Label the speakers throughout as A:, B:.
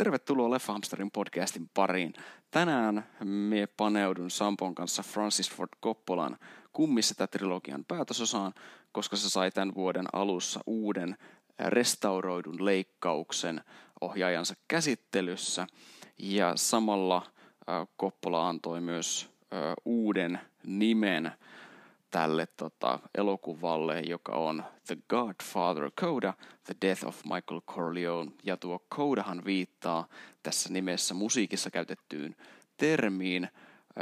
A: tervetuloa Leffahamsterin podcastin pariin. Tänään me paneudun Sampon kanssa Francis Ford Coppolan kummiseta trilogian päätösosaan, koska se sai tämän vuoden alussa uuden restauroidun leikkauksen ohjaajansa käsittelyssä. Ja samalla Coppola antoi myös uuden nimen tälle tota, elokuvalle, joka on The Godfather Coda, The Death of Michael Corleone. Ja tuo Codahan viittaa tässä nimessä musiikissa käytettyyn termiin,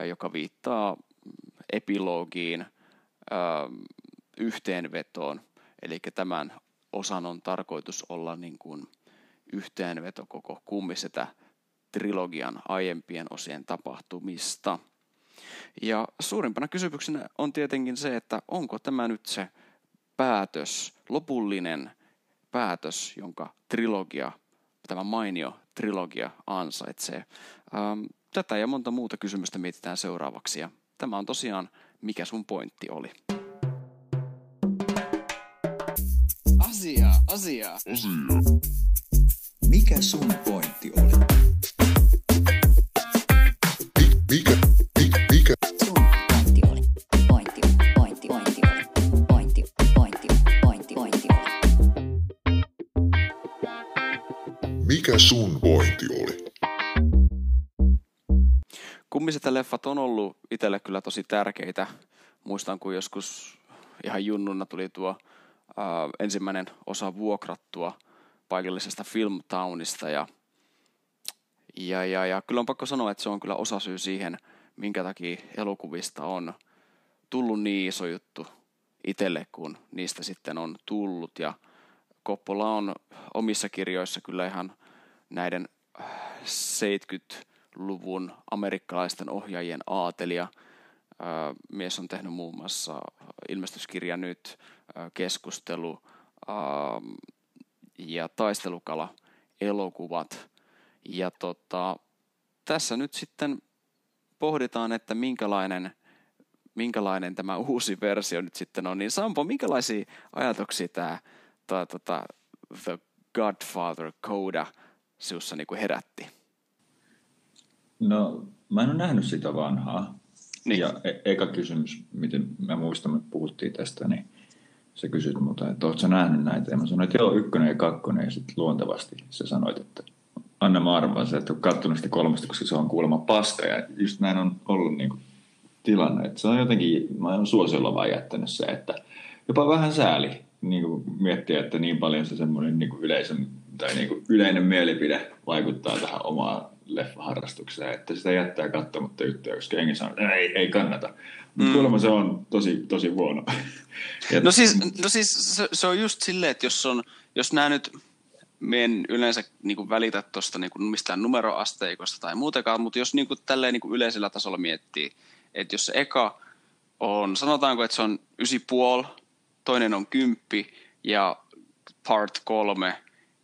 A: joka viittaa epilogiin, yhteenvetoon. Eli tämän osan on tarkoitus olla niin kuin yhteenveto koko kummisetä trilogian aiempien osien tapahtumista – ja suurimpana kysymyksenä on tietenkin se, että onko tämä nyt se päätös, lopullinen päätös, jonka trilogia, tämä mainio trilogia ansaitsee. Ähm, tätä ja monta muuta kysymystä mietitään seuraavaksi ja tämä on tosiaan Mikä sun pointti oli?
B: Asia, asia. Asia.
C: Mikä sun pointti oli?
A: Kummiset leffat on ollut itselle kyllä tosi tärkeitä. Muistan, kun joskus ihan junnuna tuli tuo ää, ensimmäinen osa vuokrattua paikallisesta Filmtownista ja, ja, ja, ja kyllä on pakko sanoa, että se on kyllä osa syy siihen, minkä takia elokuvista on tullut niin iso juttu itselle, kun niistä sitten on tullut ja Koppola on omissa kirjoissa kyllä ihan näiden 70-luvun amerikkalaisten ohjaajien aatelia. Mies on tehnyt muun muassa ilmestyskirja nyt, keskustelu ja taistelukala elokuvat. Ja tota, tässä nyt sitten pohditaan, että minkälainen, minkälainen tämä uusi versio nyt sitten on. Niin Sampo, minkälaisia ajatuksia tämä, tämä, tämä The Godfather Coda – sinussa niin herätti?
D: No, mä en ole nähnyt sitä vanhaa. Niin. Ja e- eka kysymys, miten mä muistan, että puhuttiin tästä, niin se kysyt multa, että ootko nähnyt näitä? Ja mä sanoin, että joo, ykkönen ja kakkonen. Ja sitten luontevasti sä sanoit, että anna mä arvaan se, että katsonut sitä kolmesta, koska se on kuulemma paska. Ja just näin on ollut niin kuin tilanne. Että se on jotenkin, mä oon suosiolla vaan jättänyt se, että jopa vähän sääli niin kuin miettiä, että niin paljon se semmoinen niin kuin yleisön tai niin kuin yleinen mielipide vaikuttaa tähän omaan leffaharrastukseen, että sitä jättää katsomatta juttuja, koska jengi sanoo, että ei, ei kannata. Mutta mm. kuulemma se on tosi, tosi huono.
A: no siis, no siis se, se, on just silleen, että jos, on, jos nämä nyt, me en yleensä niin kuin välitä tuosta niin mistään numeroasteikosta tai muutenkaan, mutta jos niin kuin, tälleen niin yleisellä tasolla miettii, että jos se eka on, sanotaanko, että se on 9,5, toinen on 10 ja part 3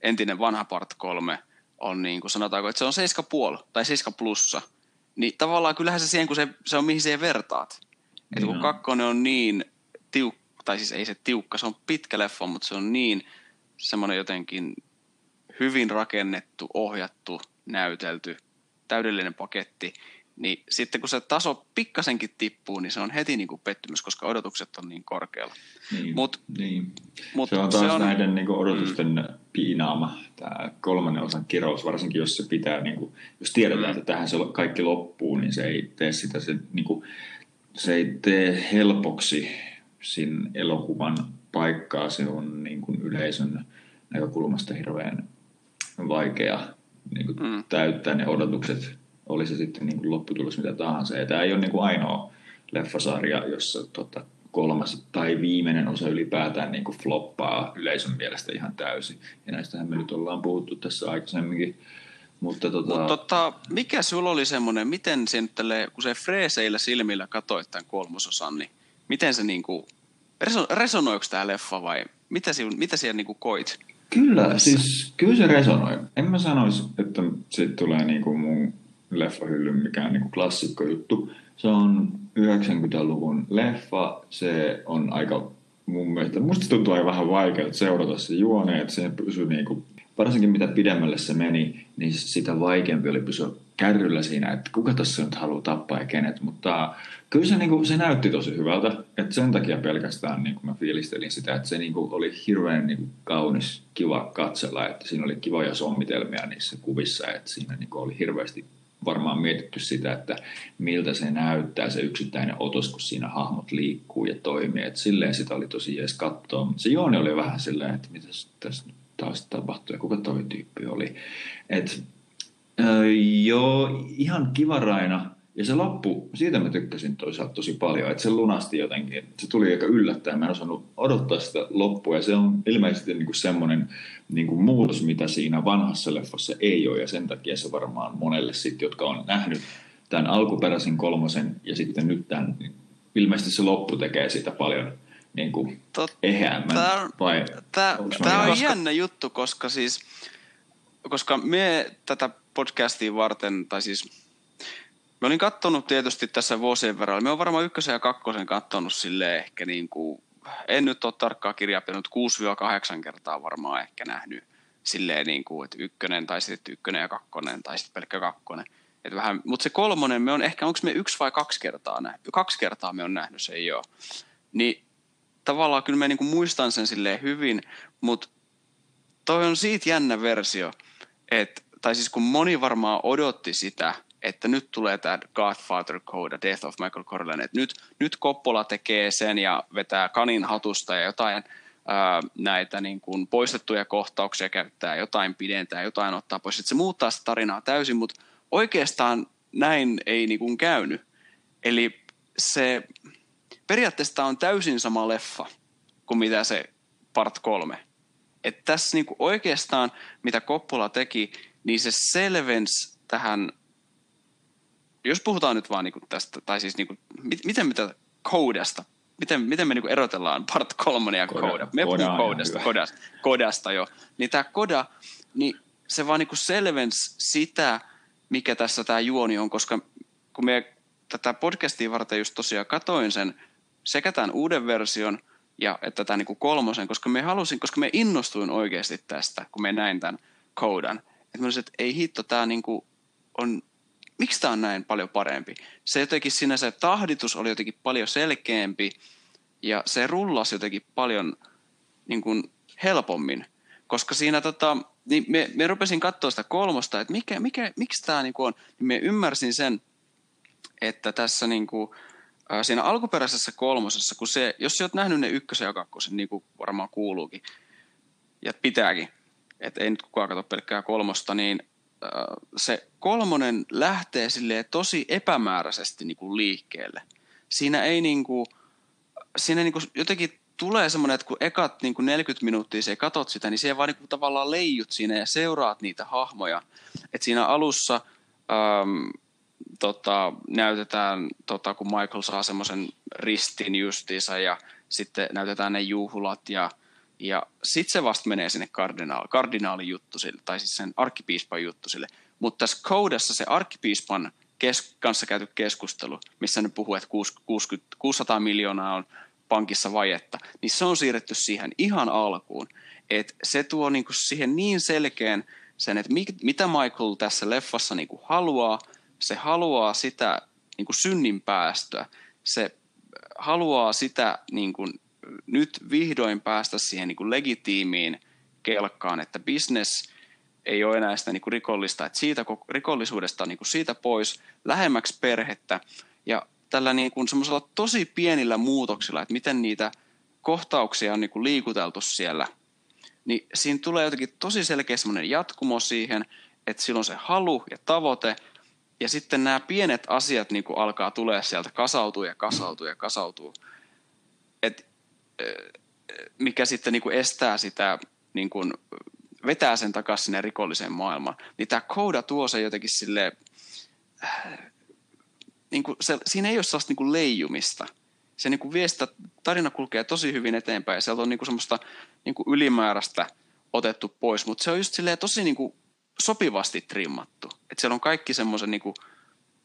A: entinen vanha part 3 on niin kuin sanotaanko, että se on 7,5 tai 7 plussa, niin tavallaan kyllähän se siihen, kun se, se on mihin siihen vertaat. Että kun kakkonen on niin tiukka, tai siis ei se tiukka, se on pitkä leffa, mutta se on niin semmoinen jotenkin hyvin rakennettu, ohjattu, näytelty, täydellinen paketti, niin sitten kun se taso pikkasenkin tippuu, niin se on heti niin kuin pettymys, koska odotukset on niin korkealla.
D: Niin, mut, niin. Mut se on taas se on, näiden niin kuin odotusten mm. piinaama, tämä kolmannen osan kirous, varsinkin jos se pitää, niin kuin, jos tiedetään, mm. että tähän se kaikki loppuu, niin se ei tee sitä, se, niin kuin, se ei tee helpoksi sin elokuvan paikkaa, se on niin kuin yleisön näkökulmasta hirveän vaikea niin kuin mm. täyttää ne odotukset oli se sitten niin kuin lopputulos mitä tahansa. Ja tämä ei ole niin kuin ainoa leffasarja, jossa tota, kolmas tai viimeinen osa ylipäätään niin kuin floppaa yleisön mielestä ihan täysin. Ja näistähän me nyt ollaan puhuttu tässä aikaisemminkin. Mutta tota... Mut
A: tota, mikä sulla oli semmoinen, miten se nyt tälle, kun se freeseillä silmillä katsoit tämän kolmososan, niin miten se niinku, resonoiko tämä leffa vai mitä, mitä siellä niinku koit?
D: Kyllä, tässä? siis kyllä se resonoi. En mä sanoisi, että se tulee niinku mun leffahyllyn mikään niin klassikko juttu. Se on 90-luvun leffa. Se on aika mun mielestä, musta tuntuu aika vähän vaikeaa seurata se juone, että se pysyy niin kuin varsinkin mitä pidemmälle se meni, niin sitä vaikeampi oli pysyä kärryllä siinä, että kuka tässä nyt haluaa tappaa ja kenet, mutta kyllä se, niin kuin, se näytti tosi hyvältä, että sen takia pelkästään niin kuin mä fiilistelin sitä, että se niin kuin, oli hirveän niin kuin, kaunis, kiva katsella, että siinä oli kivoja sommitelmia niissä kuvissa, että siinä niin kuin, oli hirveästi varmaan mietitty sitä, että miltä se näyttää se yksittäinen otos, kun siinä hahmot liikkuu ja toimii. että silleen sitä oli tosi jees katsoa, mutta se Jooni oli vähän silleen, että mitä tässä nyt taas tapahtui ja kuka toi tyyppi oli. Et, äh, joo, ihan kiva Raina. Ja se loppu, siitä mä tykkäsin toisaalta tosi paljon, että se lunasti jotenkin. Se tuli aika yllättäen, mä en osannut odottaa sitä loppua. Ja se on ilmeisesti niin kuin semmoinen niin kuin muutos, mitä siinä vanhassa leffassa ei ole. Ja sen takia se varmaan monelle sitten, jotka on nähnyt tämän alkuperäisen kolmosen ja sitten nyt tämän, niin ilmeisesti se loppu tekee sitä paljon niin kuin Tot, eheämmän.
A: Tämä, vai tämä, tämä on koska... jännä juttu, koska siis koska me tätä podcastia varten, tai siis Mä olin kattonut tietysti tässä vuosien verran. Me on varmaan ykkösen ja kakkosen kattonut sille ehkä niin kuin, en nyt ole tarkkaa kirjapinut, 6-8 kertaa varmaan ehkä nähnyt silleen niin kuin, että ykkönen tai sitten ykkönen ja kakkonen tai sitten pelkkä kakkonen. Että vähän, mutta se kolmonen, me on ehkä, onko me yksi vai kaksi kertaa nähnyt? Kaksi kertaa me on nähnyt se jo. Niin tavallaan kyllä me niinku muistan sen silleen hyvin, mutta toi on siitä jännä versio, että, tai siis kun moni varmaan odotti sitä, että nyt tulee tämä Godfather Code, Death of Michael Corleone, että nyt, nyt Coppola tekee sen ja vetää kanin hatusta ja jotain ää, näitä niin kuin poistettuja kohtauksia käyttää, jotain pidentää, jotain ottaa pois. Että se muuttaa sitä tarinaa täysin, mutta oikeastaan näin ei niin kuin käynyt. Eli se periaatteessa on täysin sama leffa kuin mitä se part kolme. Että tässä niin kuin oikeastaan, mitä Coppola teki, niin se selvensi tähän jos puhutaan nyt vaan niinku tästä, tai siis niinku, miten me tätä koodasta, miten, miten me niinku erotellaan part kolmonen ja koda. koda. Me puhutaan koodasta, kodasta, kodasta jo. Niin tämä koda, niin se vaan niinku selvensi sitä, mikä tässä tämä juoni on, koska kun me tätä podcastia varten just tosiaan katoin sen sekä tämän uuden version ja että tämän niinku kolmosen, koska me halusin, koska me innostuin oikeasti tästä, kun me näin tämän koodan. Että mä olisin, että ei hitto, tämä niinku on miksi tämä on näin paljon parempi? Se jotenkin siinä se tahditus oli jotenkin paljon selkeämpi ja se rullasi jotenkin paljon niin kuin helpommin. Koska siinä tota, niin me, me rupesin katsoa sitä kolmosta, että mikä, mikä, miksi tämä niin on. Niin me ymmärsin sen, että tässä niin kuin, äh, siinä alkuperäisessä kolmosessa, kun se, jos sä oot nähnyt ne ykkösen ja kakkosen, niin kuin varmaan kuuluukin, ja pitääkin, että ei nyt kukaan katso pelkkää kolmosta, niin se kolmonen lähtee sille tosi epämääräisesti niin kuin liikkeelle. Siinä ei niin kuin, siinä niin kuin jotenkin tulee semmoinen, että kun ekat niin kuin 40 minuuttia se katot sitä, niin siellä vaan niin kuin tavallaan leijut siinä ja seuraat niitä hahmoja. Et siinä alussa äm, tota, näytetään, tota, kun Michael saa semmoisen ristin justiinsa ja sitten näytetään ne juhlat ja – ja sitten se vasta menee sinne kardinaali, kardinaalin juttu sille, tai siis sen arkkipiispan juttu sille. Mutta tässä koudessa se arkkipiispan kes, kanssa käyty keskustelu, missä ne puhuu, että 60, 600 miljoonaa on pankissa vajetta, niin se on siirretty siihen ihan alkuun. Et se tuo niinku siihen niin selkeän sen, että mitä Michael tässä leffassa niinku haluaa. Se haluaa sitä niinku synnin päästöä. Se haluaa sitä niinku nyt vihdoin päästä siihen niin kuin legitiimiin kelkkaan, että business ei ole enää sitä niin kuin rikollista, että siitä rikollisuudesta niin kuin siitä pois, lähemmäksi perhettä ja tällä niin kuin semmoisella tosi pienillä muutoksilla, että miten niitä kohtauksia on niin kuin liikuteltu siellä, niin siinä tulee jotenkin tosi selkeä semmoinen jatkumo siihen, että silloin se halu ja tavoite, ja sitten nämä pienet asiat niin kuin alkaa tulee sieltä kasautua ja kasautua ja kasautua. Et mikä sitten niin kuin estää sitä, niin kuin vetää sen takaisin sinne rikolliseen maailmaan. Niin tämä kooda tuo se jotenkin sille, niin kuin se, siinä ei ole sellaista niin kuin leijumista. Se niin kuin vie sitä, tarina kulkee tosi hyvin eteenpäin ja sieltä on niin kuin semmoista niin kuin ylimääräistä otettu pois, mutta se on just silleen tosi niin kuin sopivasti trimmattu. Että siellä on kaikki semmoisen niin kuin,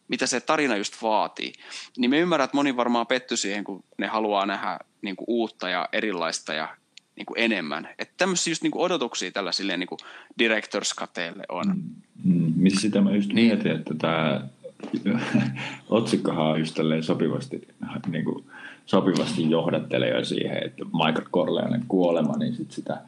A: mitä se tarina just vaatii. Niin me ymmärrän, että moni varmaan petty siihen, kun ne haluaa nähdä niin kuin uutta ja erilaista ja niin kuin enemmän. Että tämmöisiä just niin kuin odotuksia tällä silleen niin kuin directors on. Mm,
D: mm, missä sitä mä just niin. mietin, että tämä otsikkohan on just sopivasti, niin kuin, sopivasti johdattelee jo siihen, että Michael Corleonen kuolema, niin sit sitä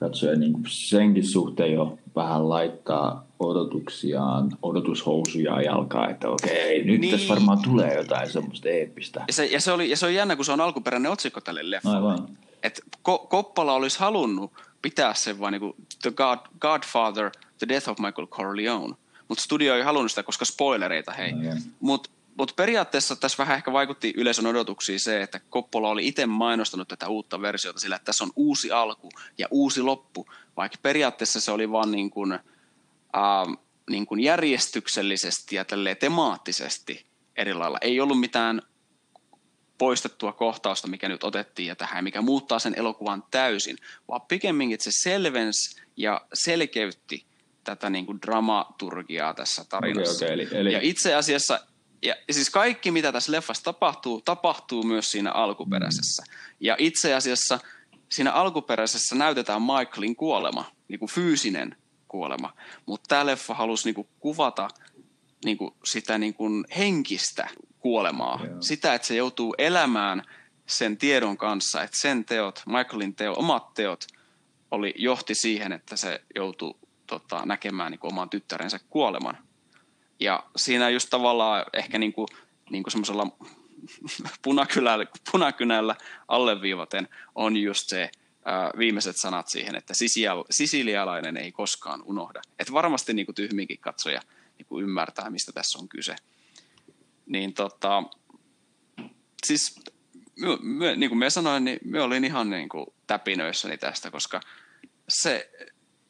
D: katsoja niin kuin senkin suhteen jo vähän laittaa odotuksiaan, odotushousuja jalkaa, että okei, nyt niin. tässä varmaan tulee jotain semmoista eeppistä.
A: Ja se, ja, se oli, ja se on jännä, kun se on alkuperäinen otsikko tälle leffalle.
D: Aivan.
A: Et Ko- Koppala olisi halunnut pitää sen vaan niin kuin The God, Godfather, The Death of Michael Corleone. Mutta studio ei halunnut sitä, koska spoilereita hei. Mutta mut periaatteessa tässä vähän ehkä vaikutti yleisön odotuksiin se, että Koppola oli itse mainostanut tätä uutta versiota sillä, että tässä on uusi alku ja uusi loppu. Vaikka periaatteessa se oli vaan niin kuin, äh, niin kuin järjestyksellisesti ja temaattisesti eri lailla. Ei ollut mitään poistettua kohtausta, mikä nyt otettiin ja tähän, mikä muuttaa sen elokuvan täysin, vaan pikemminkin se selvensi ja selkeytti tätä niin kuin dramaturgiaa tässä tarinassa.
D: Okay, okay, eli, eli...
A: Ja itse asiassa, ja siis kaikki mitä tässä leffassa tapahtuu, tapahtuu myös siinä alkuperäisessä. Mm. Ja itse asiassa siinä alkuperäisessä näytetään Michaelin kuolema, niin kuin fyysinen kuolema. Mutta tämä leffa halusi niin kuin kuvata niin kuin sitä niin kuin henkistä kuolemaa. Joo. Sitä, että se joutuu elämään sen tiedon kanssa, että sen teot, Michaelin teot, omat teot, oli, johti siihen, että se joutui tota, näkemään niin kuin, oman tyttärensä kuoleman. Ja siinä just tavallaan ehkä niin kuin, niin kuin semmoisella punakynällä, punakynällä alleviivaten on just se viimeiset sanat siihen, että sisilialainen ei koskaan unohda. Että varmasti niin kuin tyhminkin katsoja niin kuin ymmärtää, mistä tässä on kyse. Niin tota, siis my, my, niin kuin mä sanoin, niin mä olin ihan niin kuin täpinöissäni tästä, koska se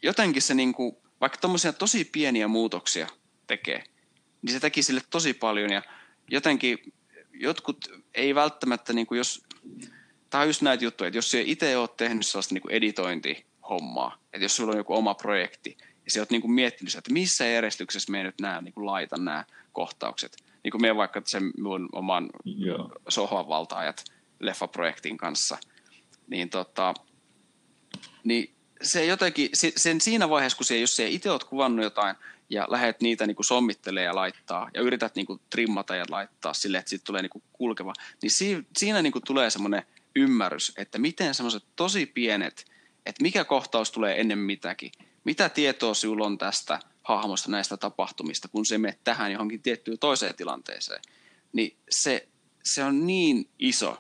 A: jotenkin se, niin kuin, vaikka tosi pieniä muutoksia tekee, niin se teki sille tosi paljon ja jotenkin jotkut ei välttämättä, niin kuin jos, tämä on just näitä juttuja, että jos sinä itse olet tehnyt sellaista niin kuin editointihommaa, että jos sulla on joku oma projekti, ja sä oot niin kuin miettinyt, että missä järjestyksessä me nyt nämä, niin kuin laitan nämä kohtaukset. Niin kuin me vaikka sen mun oman sohvan valtaajat leffaprojektin kanssa. Niin, tota, niin se jotenkin, sen siinä vaiheessa, kun se, jos se itse oot kuvannut jotain ja lähdet niitä niin sommittelee ja laittaa ja yrität niin kuin trimmata ja laittaa sille, että siitä tulee niin kuin kulkeva, niin si, siinä niin kuin tulee semmoinen ymmärrys, että miten semmoiset tosi pienet, että mikä kohtaus tulee ennen mitäkin, mitä tietoa sinulla on tästä hahmosta näistä tapahtumista, kun se menee tähän johonkin tiettyyn toiseen tilanteeseen, niin se, se on niin iso,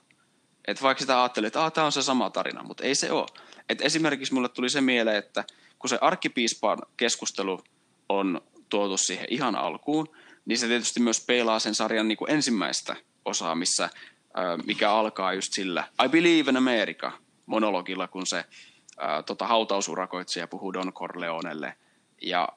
A: että vaikka sitä ajattelee, että tämä on se sama tarina, mutta ei se ole. Et esimerkiksi mulle tuli se mieleen, että kun se arkkipiispan keskustelu on tuotu siihen ihan alkuun, niin se tietysti myös peilaa sen sarjan niin kuin ensimmäistä osaa, missä, mikä alkaa just sillä I believe in America monologilla, kun se ää, tota, hautausurakoitsija puhuu Don Corleonelle ja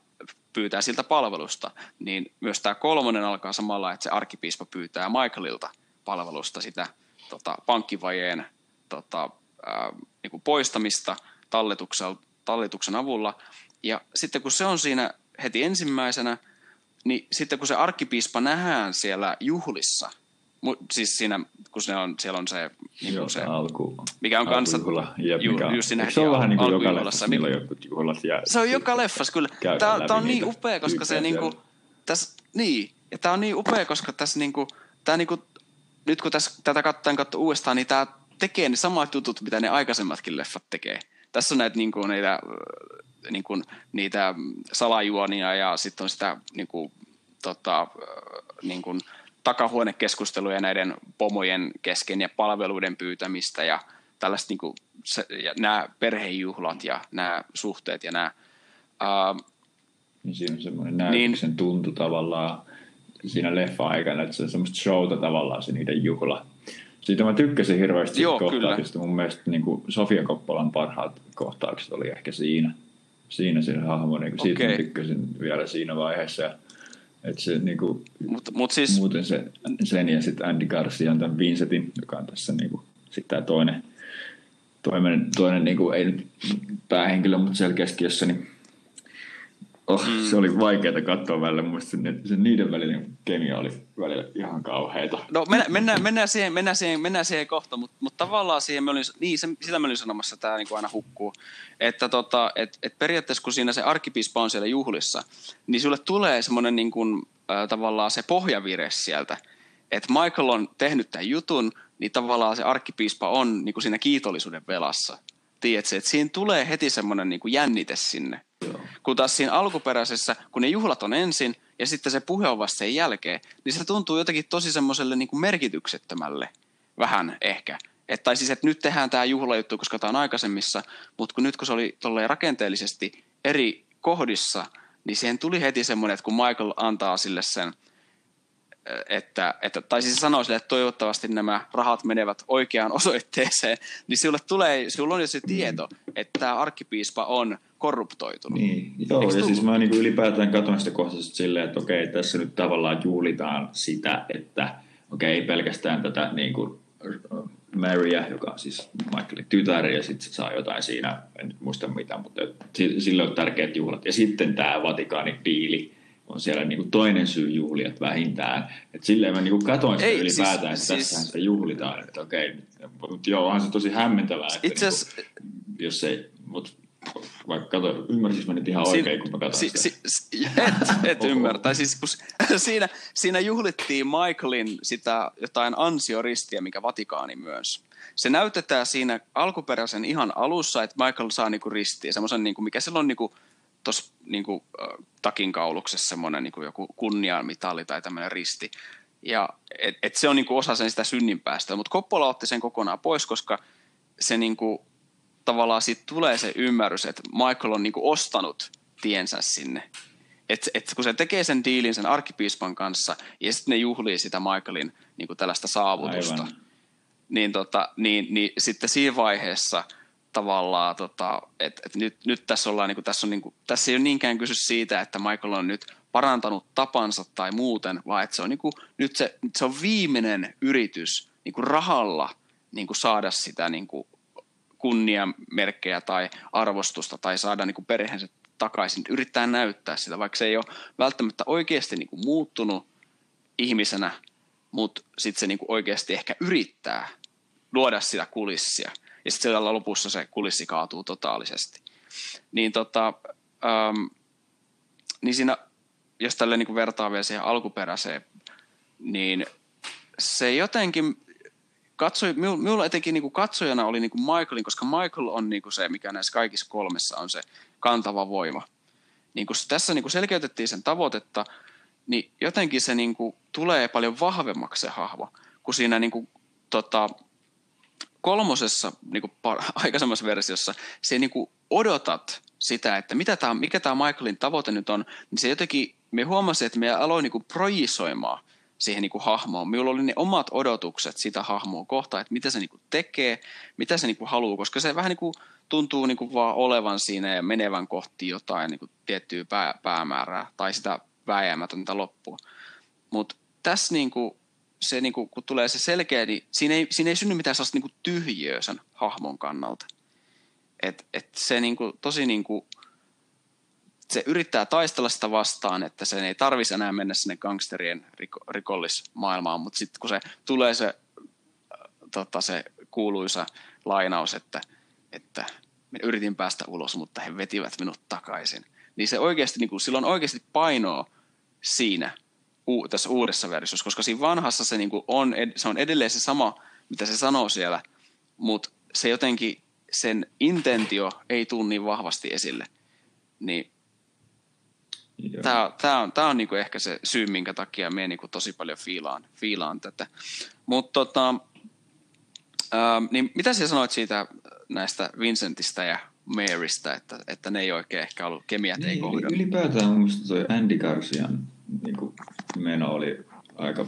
A: pyytää siltä palvelusta, niin myös tämä kolmonen alkaa samalla, että se arkkipiispa pyytää Michaelilta palvelusta sitä tota, pankkivajeen tota, ää, niin kuin poistamista talletuksen, talletuksen avulla. Ja sitten kun se on siinä heti ensimmäisenä, niin sitten kun se arkkipiispa nähdään siellä juhlissa, siis siinä, kun se on, siellä on se, niin Joo, se
D: alku,
A: mikä on kanssa, ju,
D: mikä,
A: just siinä
D: se on vähän niin kuin joka leffassa, niin, juhlat. Ja
A: se on joka leffassa, kyllä. Tämä, tämä on niin upea, koska se niin kuin, tässä, niin, ja tämä on niin upea, koska tässä niin kuin, tämä niin kuin, nyt kun tässä, tätä katsotaan katso uudestaan, niin tämä tekee ne samat jutut, mitä ne aikaisemmatkin leffat tekee. Tässä on näitä, niin kuin, niitä, niin kuin, niitä salajuonia ja sitten on sitä niin kuin, tota, niin kuin, takahuonekeskusteluja näiden pomojen kesken ja palveluiden pyytämistä ja tällaista niin kuin, se, ja nämä perhejuhlat ja nämä suhteet ja nämä... Ää,
D: niin siinä on semmoinen näytöksen niin, tuntu tavallaan siinä leffa-aikana, että se on semmoista showta tavallaan se niiden juhla. Siitä mä tykkäsin hirveästi Joo, kohtauksista. Mun mielestä niin kuin Sofia Koppolan parhaat kohtaukset oli ehkä siinä. Siinä se hahmo, niin kuin siitä okay. tykkäsin vielä siinä vaiheessa. Että se niinku,
A: mut, mut siis...
D: muuten se, sen ja sitten Andy Garcia tämän Vincentin, joka on tässä niinku, sitten tämä toinen, toinen, toinen niinku, ei nyt päähenkilö, mutta siellä keskiössä, niin oh, mm. se oli vaikeaa katsoa välillä. Mun se, se niiden välinen kemia oli välillä ihan kauheita.
A: No mennään, mennään, mennään, siihen, mennään, siihen, mennään siihen kohta, mutta, mutta tavallaan siihen olin, niin, se, sitä mä olin sanomassa, että tämä niin aina hukkuu. Että tota, et, et periaatteessa kun siinä se arkkipiispa on siellä juhlissa, niin sulle tulee semmoinen niin kuin, äh, tavallaan se pohjavire sieltä, että Michael on tehnyt tämän jutun, niin tavallaan se arkkipiispa on niin kuin siinä kiitollisuuden velassa. Tiedätkö, että siinä tulee heti semmoinen niin kuin jännite sinne. Joo. Kun taas siinä alkuperäisessä, kun ne juhlat on ensin ja sitten se puhe on vasta sen jälkeen, niin se tuntuu jotenkin tosi semmoiselle niin kuin merkityksettömälle vähän ehkä. Et, tai siis, että nyt tehdään tämä juhlajuttu, koska tämä on aikaisemmissa, mutta kun nyt kun se oli rakenteellisesti eri kohdissa, niin siihen tuli heti semmoinen, että kun Michael antaa sille sen – että, että, tai siis sanoo sille, että toivottavasti nämä rahat menevät oikeaan osoitteeseen, niin sinulle tulee, sinulla on jo se tieto, että tämä arkkipiispa on korruptoitunut.
D: Niin, joo, Eikö ja siis mä niin ylipäätään katson sitä kohtaisesti silleen, että okei, tässä nyt tavallaan juhlitaan sitä, että okei, ei pelkästään tätä niin kuin Marya, joka on siis Michaelin tytär, ja sitten se saa jotain siinä, en nyt muista mitä, mutta sille on tärkeät juhlat. Ja sitten tämä Vatikaanin diili, on siellä niin kuin toinen syy juhliat vähintään. Et silleen mä niin kuin katoin sitä Ei, ylipäätään, siis, että siis, tässähän sitä juhlitaan. Että okei, mutta joo, onhan se tosi hämmentävää. Että itse niin kuin, jos ei, mut, vaikka kato, ymmärsis mä nyt ihan oikein, Siin, kun mä katsoin si, sitä.
A: Si, et, et ymmärrä. siis kun siinä, siinä juhlittiin Michaelin sitä jotain ansioristiä, mikä Vatikaani myös. Se näytetään siinä alkuperäisen ihan alussa, että Michael saa niinku ristiä, semmoisen, niinku, mikä silloin niinku, tuossa niin kuin, takin kauluksessa semmoinen niin joku kunniamitali tai tämmöinen risti. Ja et, et se on niin kuin osa sen sitä synninpäästöä, mutta Koppola otti sen kokonaan pois, koska se niin kuin, tavallaan siitä tulee se ymmärrys, että Michael on niin kuin ostanut tiensä sinne. Et, et kun se tekee sen diilin sen arkkipiispan kanssa ja sitten ne juhlii sitä Michaelin niin kuin tällaista saavutusta, niin, tota, niin, niin sitten siinä vaiheessa – tavallaan, tota, että et nyt, nyt tässä, ollaan, niin kuin, tässä, on, niin kuin, tässä ei ole niinkään kysy siitä, että Michael on nyt parantanut tapansa tai muuten, vaan että se on, niin kuin, nyt se, se on viimeinen yritys niin kuin rahalla niin kuin saada sitä niin kuin kunniamerkkejä tai arvostusta tai saada niin kuin perheensä takaisin, yrittää näyttää sitä, vaikka se ei ole välttämättä oikeasti niin kuin muuttunut ihmisenä, mutta sitten se niin kuin oikeasti ehkä yrittää luoda sitä kulissia – ja sitten siellä lopussa se kulissi kaatuu totaalisesti. Niin, tota, ähm, niin siinä, jos tälle niin vertaa vielä siihen alkuperäiseen, niin se jotenkin katsoi, minulla etenkin niin katsojana oli niin Michaelin, koska Michael on niin se, mikä näissä kaikissa kolmessa on se kantava voima. Niin kuin tässä niin kuin selkeytettiin sen tavoitetta, niin jotenkin se niin tulee paljon vahvemmaksi se hahmo, kun siinä niin kuin, tota, kolmosessa, niin kuin aikaisemmassa versiossa, se niin kuin odotat sitä, että mitä tämä, mikä tämä Michaelin tavoite nyt on, niin se jotenkin, me huomasin, että me aloin niin kuin projisoimaan siihen niin kuin hahmoon. Minulla oli ne omat odotukset sitä hahmoa kohtaan, että mitä se niin kuin tekee, mitä se niin kuin haluaa, koska se vähän niin kuin tuntuu niin kuin vaan olevan siinä ja menevän kohti jotain niin kuin tiettyä pää, päämäärää tai sitä vääjäämätöntä loppua. Mutta tässä niin kuin se, niin kuin, kun tulee se selkeä, niin siinä ei, siinä ei synny mitään sellaista niin kuin tyhjiöä sen hahmon kannalta. Et, et se niin kuin, tosi niin kuin, se yrittää taistella sitä vastaan, että sen ei tarvitsisi enää mennä sinne gangsterien riko, rikollismaailmaan, mutta sitten kun se tulee se, tota, se kuuluisa lainaus, että, että yritin päästä ulos, mutta he vetivät minut takaisin, niin se oikeasti, niin kuin, silloin oikeasti painoa siinä, u, tässä uudessa versiossa, koska siinä vanhassa se, niin kuin on, se on edelleen se sama, mitä se sanoo siellä, mutta se jotenkin, sen intentio ei tule niin vahvasti esille. Niin Tämä, tämä on, tämä on niin ehkä se syy, minkä takia me niin tosi paljon fiilaan, fiilaan tätä. Mutta tota, ähm, niin mitä sä sanoit siitä näistä Vincentistä ja Marystä, että, että ne ei oikein ehkä ollut, kemiat niin, ei kohdannut?
D: Ylipäätään minusta toi Andy Garcian niin kuin, meno oli aika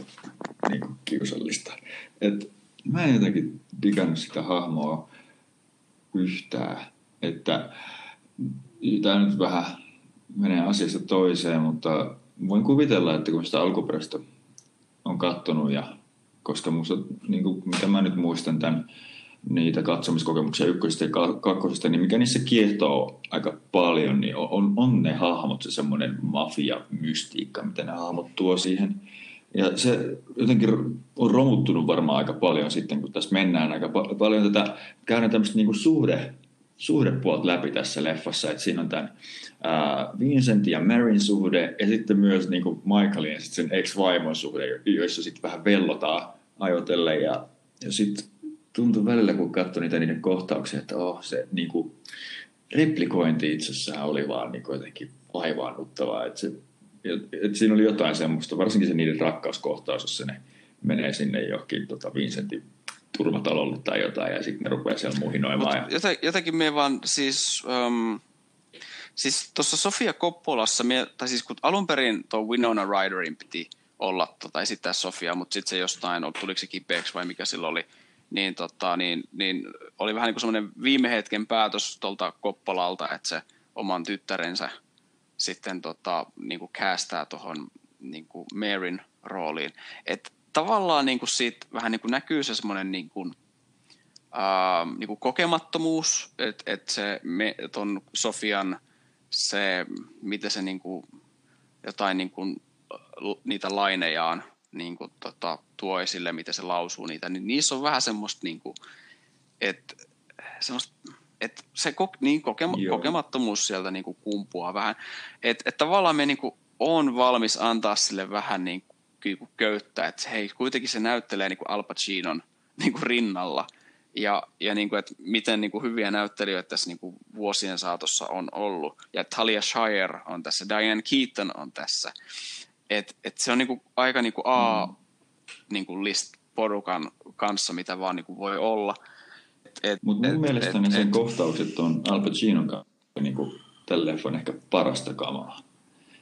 D: niin kuin, kiusallista. Et mä en jotenkin digannut sitä hahmoa yhtään. Että tämä nyt vähän menee asiasta toiseen, mutta voin kuvitella, että kun sitä alkuperäistä on kattonut ja koska musta, niin kuin, mitä mä nyt muistan tämän niitä katsomiskokemuksia ykkösestä ja kakkosesta, niin mikä niissä kiehtoo aika paljon, niin on, on ne hahmot, se semmoinen mafia-mystiikka, mitä ne hahmot tuo siihen. Ja se jotenkin on romuttunut varmaan aika paljon sitten, kun tässä mennään aika pa- paljon tätä, käydään tämmöistä niinku suhde, suhdepuolet läpi tässä leffassa, että siinä on tämän ää, Vincent ja Marin suhde ja sitten myös niinku Michaelin ja sitten sen ex-vaimon suhde, joissa sitten vähän vellotaan ajotellen ja, ja sitten tuntui välillä, kun katsoi niitä niiden kohtauksia, että oh, se niin kuin, replikointi itsessään oli vaan niin kuin, jotenkin vaivaannuttavaa. Että, se, että siinä oli jotain semmoista, varsinkin se niiden rakkauskohtaus, jossa ne menee sinne johonkin tota Vincentin turvatalolle tai jotain, ja sitten ne rupeaa siellä muhinoimaan.
A: Ja... jotenkin me vaan siis... Um, siis tuossa Sofia Koppolassa, me, tai siis kun alun perin tuo Winona Ryderin piti olla tota, esittää Sofia, mutta sitten se jostain, tuliko se kipeäksi vai mikä sillä oli, niin, tota, niin, niin oli vähän niin kuin semmoinen viime hetken päätös tuolta Koppolalta, että se oman tyttärensä sitten tota, niin kuin käästää tuohon niin Maryn rooliin. Et tavallaan niin kuin siitä vähän niin kuin näkyy se semmoinen niin kuin, ää, niin kuin kokemattomuus, että et se me, ton Sofian se, miten se niin kuin, jotain niin kuin, niitä lainejaan niin kuin, tota, tuo esille, miten se lausuu niitä, niin niissä on vähän semmoista, niin kuin, että, semmoista, että se ko, niin kokema, kokemattomuus sieltä niin kuin kumpuaa vähän. Että, että tavallaan me niin kuin, on valmis antaa sille vähän niin kuin, niin kuin köyttää, että hei, kuitenkin se näyttelee niin kuin Al Pacinon niin kuin rinnalla. Ja, ja niin kuin, että miten niin kuin hyviä näyttelijöitä tässä niin kuin vuosien saatossa on ollut. Ja Talia Shire on tässä, Diane Keaton on tässä. Et, et se on niinku aika niinku A mm. niinku list porukan kanssa, mitä vaan niinku voi olla.
D: Mutta mun et, mielestäni et, sen et, kohtaukset on Al Pacinon kanssa niinku, tällä leffan ehkä parasta kamaa.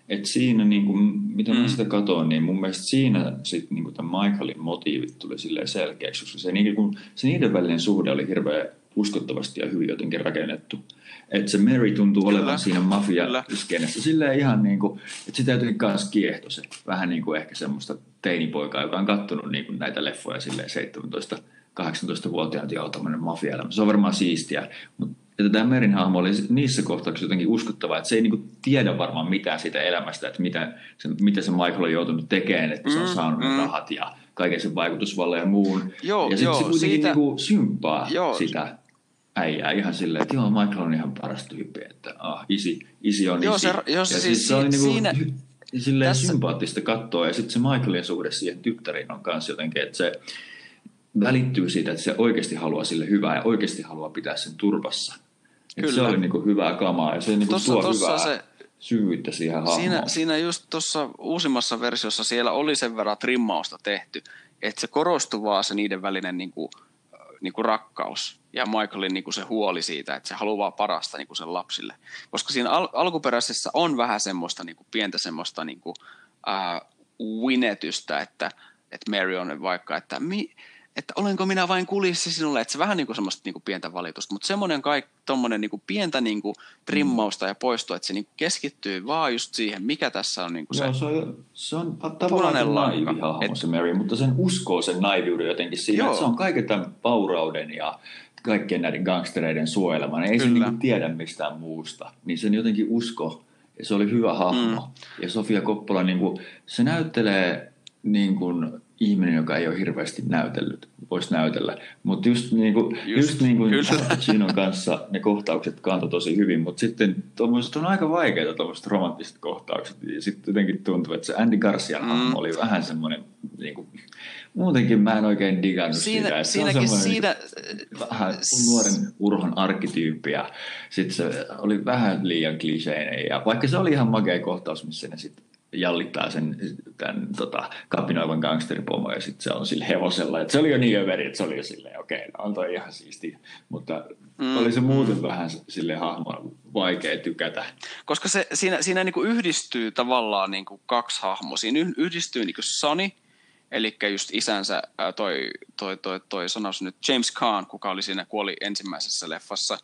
D: Et siinä, niinku, mitä mm. mä sitä katsoin, niin mun mielestä siinä sit, niinku, tämän Michaelin motiivit tuli selkeäksi, koska se, niinku, se niiden välinen suhde oli hirveän uskottavasti ja hyvin jotenkin rakennettu. Että se Mary tuntuu Kyllä. olevan siinä mafia-skenessä silleen ihan niin kuin, että sitä jotenkin kanssa kiehto se. Vähän niin kuin ehkä semmoista teinipoikaa, joka on kattonut niin kuin näitä leffoja silleen 17 18-vuotiaat joo, tämmöinen mafia Se on varmaan siistiä, mutta että tämä Merin hahmo oli niissä kohtauksissa jotenkin uskottava, että se ei niinku tiedä varmaan mitään siitä elämästä, että mitä se, mitä se Michael on joutunut tekemään, että se on mm, saanut mm. rahat ja kaiken sen vaikutusvallan ja muun. Joo, ja sitten se kuitenkin siitä... niinku symppaa joo. sitä äijää ihan silleen, että joo, Michael on ihan paras tyyppi, että ah, isi, isi on joo, isi. Se, joo, se, ja siis, se oli niinku, siinä, silleen tässä... sympaattista katsoa, ja sitten se Michaelin suhde siihen tyttäriin on kanssa jotenkin, että se välittyy siitä, että se oikeasti haluaa sille hyvää ja oikeasti haluaa pitää sen turvassa. Kyllä. se oli niinku hyvää kamaa ja se niinku tossa, tuo tossa hyvää se, syvyyttä siihen hahmoon.
A: Siinä, siinä just tuossa uusimmassa versiossa siellä oli sen verran trimmausta tehty, että se korostui vaan se niiden välinen niinku, niinku rakkaus ja Michaelin niin kuin se huoli siitä, että se haluaa parasta niin kuin sen lapsille. Koska siinä al- alkuperäisessä on vähän semmoista niin kuin pientä semmoista niin kuin, äh, winetystä, että, että Mary on vaikka, että mi, että olenko minä vain kulissi sinulle, että se vähän niin kuin semmoista niin kuin pientä valitusta, mutta semmoinen kaik, tommonen niin kuin pientä niin kuin trimmausta ja poistoa, että se niin kuin keskittyy vaan just siihen, mikä tässä on niin kuin se, Joo,
D: se on, se on tavallaan naivi hahmo et, se Mary, mutta sen uskoo sen naiviuden jotenkin siihen, että se on kaiken tämän paurauden ja kaikkien näiden gangstereiden suojelema, niin ei Kyllä. se niinku tiedä mistään muusta. Niin sen jotenkin usko, ja se oli hyvä hahmo. Mm. Ja Sofia Koppola, niin kuin, se näyttelee niin kuin ihminen, joka ei ole hirveästi näytellyt, voisi näytellä. Mutta just niin kuin, just, just niin kuin Chinon kanssa ne kohtaukset kantoi tosi hyvin, mutta sitten tuommoiset on aika vaikeita tuommoiset romanttiset kohtaukset. Ja sitten jotenkin tuntuu, että se Andy Garcia mm. oli vähän semmoinen, niin kuin, muutenkin mä en oikein digannut siinä, sitä. Siinäkin se on siinä... Vähän nuoren urhon arkkityyppi ja sitten se oli vähän liian kliseinen. Ja vaikka se oli ihan makea kohtaus, missä ne sitten jallittaa sen tämän, tota, kapinoivan gangsteripomo ja sitten se on sillä hevosella. Et se oli jo niin överi, että se oli jo silleen, okei, okay, no on toi ihan siisti. Mutta mm. oli se muuten vähän sille hahmoa vaikea tykätä.
A: Koska se, siinä, siinä niin kuin yhdistyy tavallaan niin kuin kaksi hahmoa. Siinä yhdistyy niin kuin Sonny, eli just isänsä toi, toi, toi, toi sanoisi nyt James Caan, kuka oli siinä, kuoli ensimmäisessä leffassa.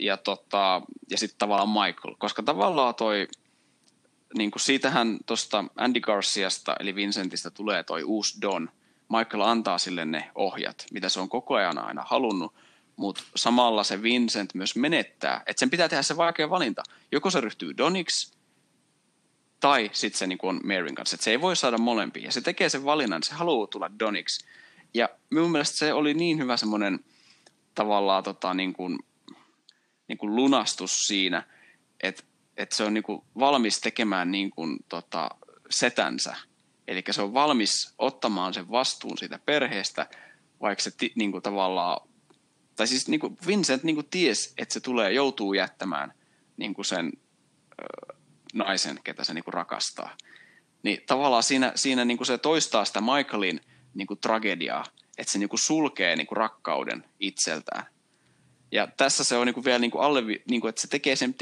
A: Ja, tota, ja sitten tavallaan Michael, koska tavallaan toi niin kuin siitähän tuosta Andy Garciasta eli Vincentistä tulee toi uusi Don, Michael antaa sille ne ohjat, mitä se on koko ajan aina halunnut, mutta samalla se Vincent myös menettää, että sen pitää tehdä se vaikea valinta. Joko se ryhtyy Doniksi, tai sitten se niin on Maryn kanssa. Et se ei voi saada molempia. Ja se tekee sen valinnan, se haluaa tulla Doniksi. Ja minun mielestä se oli niin hyvä semmoinen tavallaan tota, niin kuin, niin kuin lunastus siinä, että, että se on niin kuin valmis tekemään niin kuin, tota, setänsä. Eli se on valmis ottamaan sen vastuun siitä perheestä, vaikka se niin kuin, tavallaan, tai siis niin kuin Vincent niin kuin ties, että se tulee, joutuu jättämään niin kuin sen ö, naisen, ketä se niin kuin rakastaa. Niin tavallaan siinä, siinä niin kuin se toistaa sitä Michaelin niin kuin tragediaa, että se niin kuin sulkee niin kuin rakkauden itseltään. Ja tässä se on niin kuin vielä niin kuin alle, niin kuin, että se tekee sen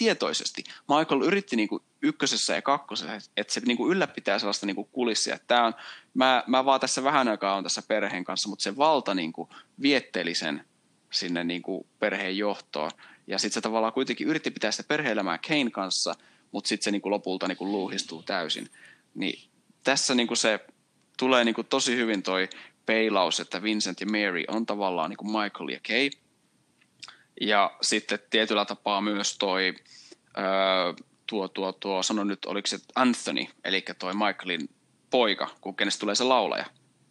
A: tietoisesti. Michael yritti kuin ykkösessä ja kakkosessa, että se niin kuin ylläpitää sellaista niin kuin kulissia. Tämä on, mä, mä vaan tässä vähän aikaa on tässä perheen kanssa, mutta se valta niin kuin vietteli sen sinne niin kuin perheen johtoon. Ja sitten se tavallaan kuitenkin yritti pitää sitä perhe-elämää Kane kanssa, mutta sitten se kuin lopulta niin kuin luuhistuu täysin. Niin tässä niin kuin se tulee niin kuin tosi hyvin toi peilaus, että Vincent ja Mary on tavallaan niin kuin Michael ja Kay. Ja sitten tietyllä tapaa myös toi, tuo, tuo, tuo, sano nyt, oliko se Anthony, eli toi Michaelin poika, kun kenestä tulee se laulaja,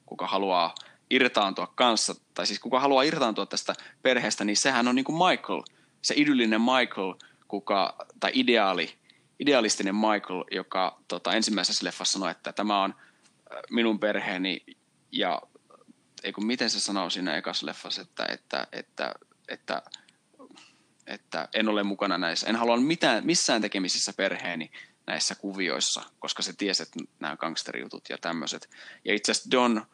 A: kuka haluaa irtaantua kanssa, tai siis kuka haluaa irtaantua tästä perheestä, niin sehän on niin kuin Michael, se idyllinen Michael, kuka, tai ideaali, idealistinen Michael, joka tota, ensimmäisessä leffassa sanoi, että tämä on minun perheeni ja ei kun miten se sanoo siinä ekassa leffassa, että, että, että, että, että en ole mukana näissä, en halua mitään, missään tekemisissä perheeni näissä kuvioissa, koska se tiesi, että nämä gangsterijutut ja tämmöiset. Ja itse asiassa Don äh,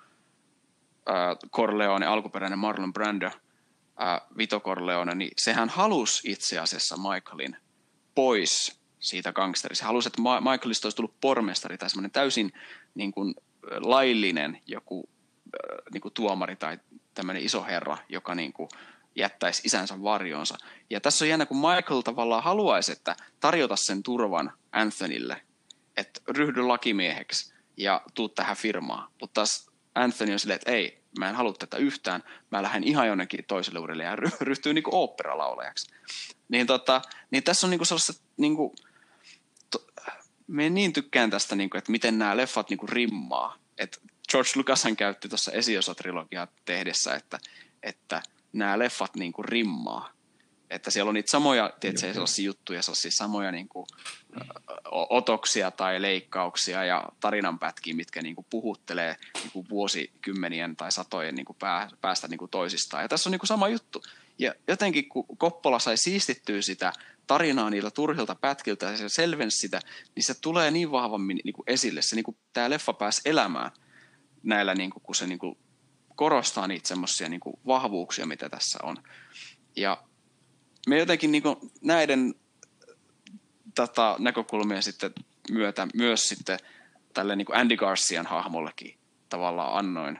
A: Corleone, alkuperäinen Marlon Brando, äh, Vito Corleone, niin sehän halusi itse asiassa Michaelin pois siitä gangsterista. Se halusi, että Michaelista olisi tullut pormestari tai semmoinen täysin niin kuin, laillinen joku niin kuin tuomari tai tämmöinen iso herra, joka niin kuin jättäisi isänsä varjoonsa. Ja tässä on jännä, kun Michael tavallaan haluaisi, että tarjota sen turvan Anthonylle, että ryhdy lakimieheksi ja tuu tähän firmaan. Mutta taas Anthony on silleen, että ei, mä en halua tätä yhtään, mä lähden ihan jonnekin toiselle uudelle ja ryhtyy niin oopperalaulajaksi. Niin, tota, niin tässä on niin kuin sellaista, niin kuin, to, me niin tykkään tästä, niin kuin, että miten nämä leffat niin kuin rimmaa. Että George Lucashan käytti tuossa esiosatrilogiaa tehdessä, että, että nämä leffat niin kuin rimmaa. Että siellä on niitä samoja, tiedätkö, sellaisia juttuja, sellaisia samoja niin kuin, otoksia tai leikkauksia ja tarinanpätkiä, mitkä niin kuin puhuttelee niin kuin vuosikymmenien tai satojen niin kuin pää, päästä niin kuin toisistaan. Ja tässä on niin kuin sama juttu. Ja jotenkin kun Koppola sai siistittyä sitä tarinaa niillä turhilta pätkiltä ja se selvensi sitä, niin se tulee niin vahvammin niin kuin esille. Se niin kuin, tämä leffa pääsi elämään – näillä, niin kuin, kun se niin kuin, korostaa niitä semmoisia niin vahvuuksia, mitä tässä on. Ja me jotenkin niin kuin, näiden tätä näkökulmia sitten myötä myös sitten tälle niin kuin Andy Garcian hahmollekin tavallaan annoin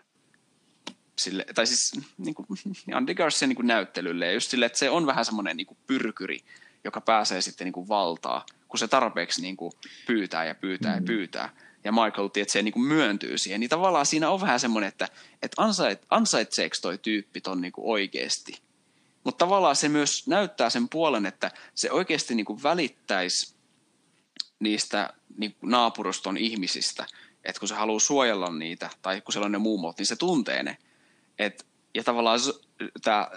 A: sille, tai siis niin kuin Andy Garcian niin kuin näyttelylle, ja just sille, että se on vähän semmoinen niin kuin pyrkyri, joka pääsee sitten niin kuin valtaa, kun se tarpeeksi niin kuin pyytää ja pyytää mm. ja pyytää ja Michael se niin kuin myöntyy siihen, niin tavallaan siinä on vähän semmoinen, että, että ansait, ansaitseeko toi tyyppi ton niin kuin oikeasti. Mutta tavallaan se myös näyttää sen puolen, että se oikeasti niin kuin välittäisi niistä niin kuin naapuruston ihmisistä, että kun se haluaa suojella niitä, tai kun siellä on ne muumot, niin se tuntee ne. Et, ja tavallaan tämä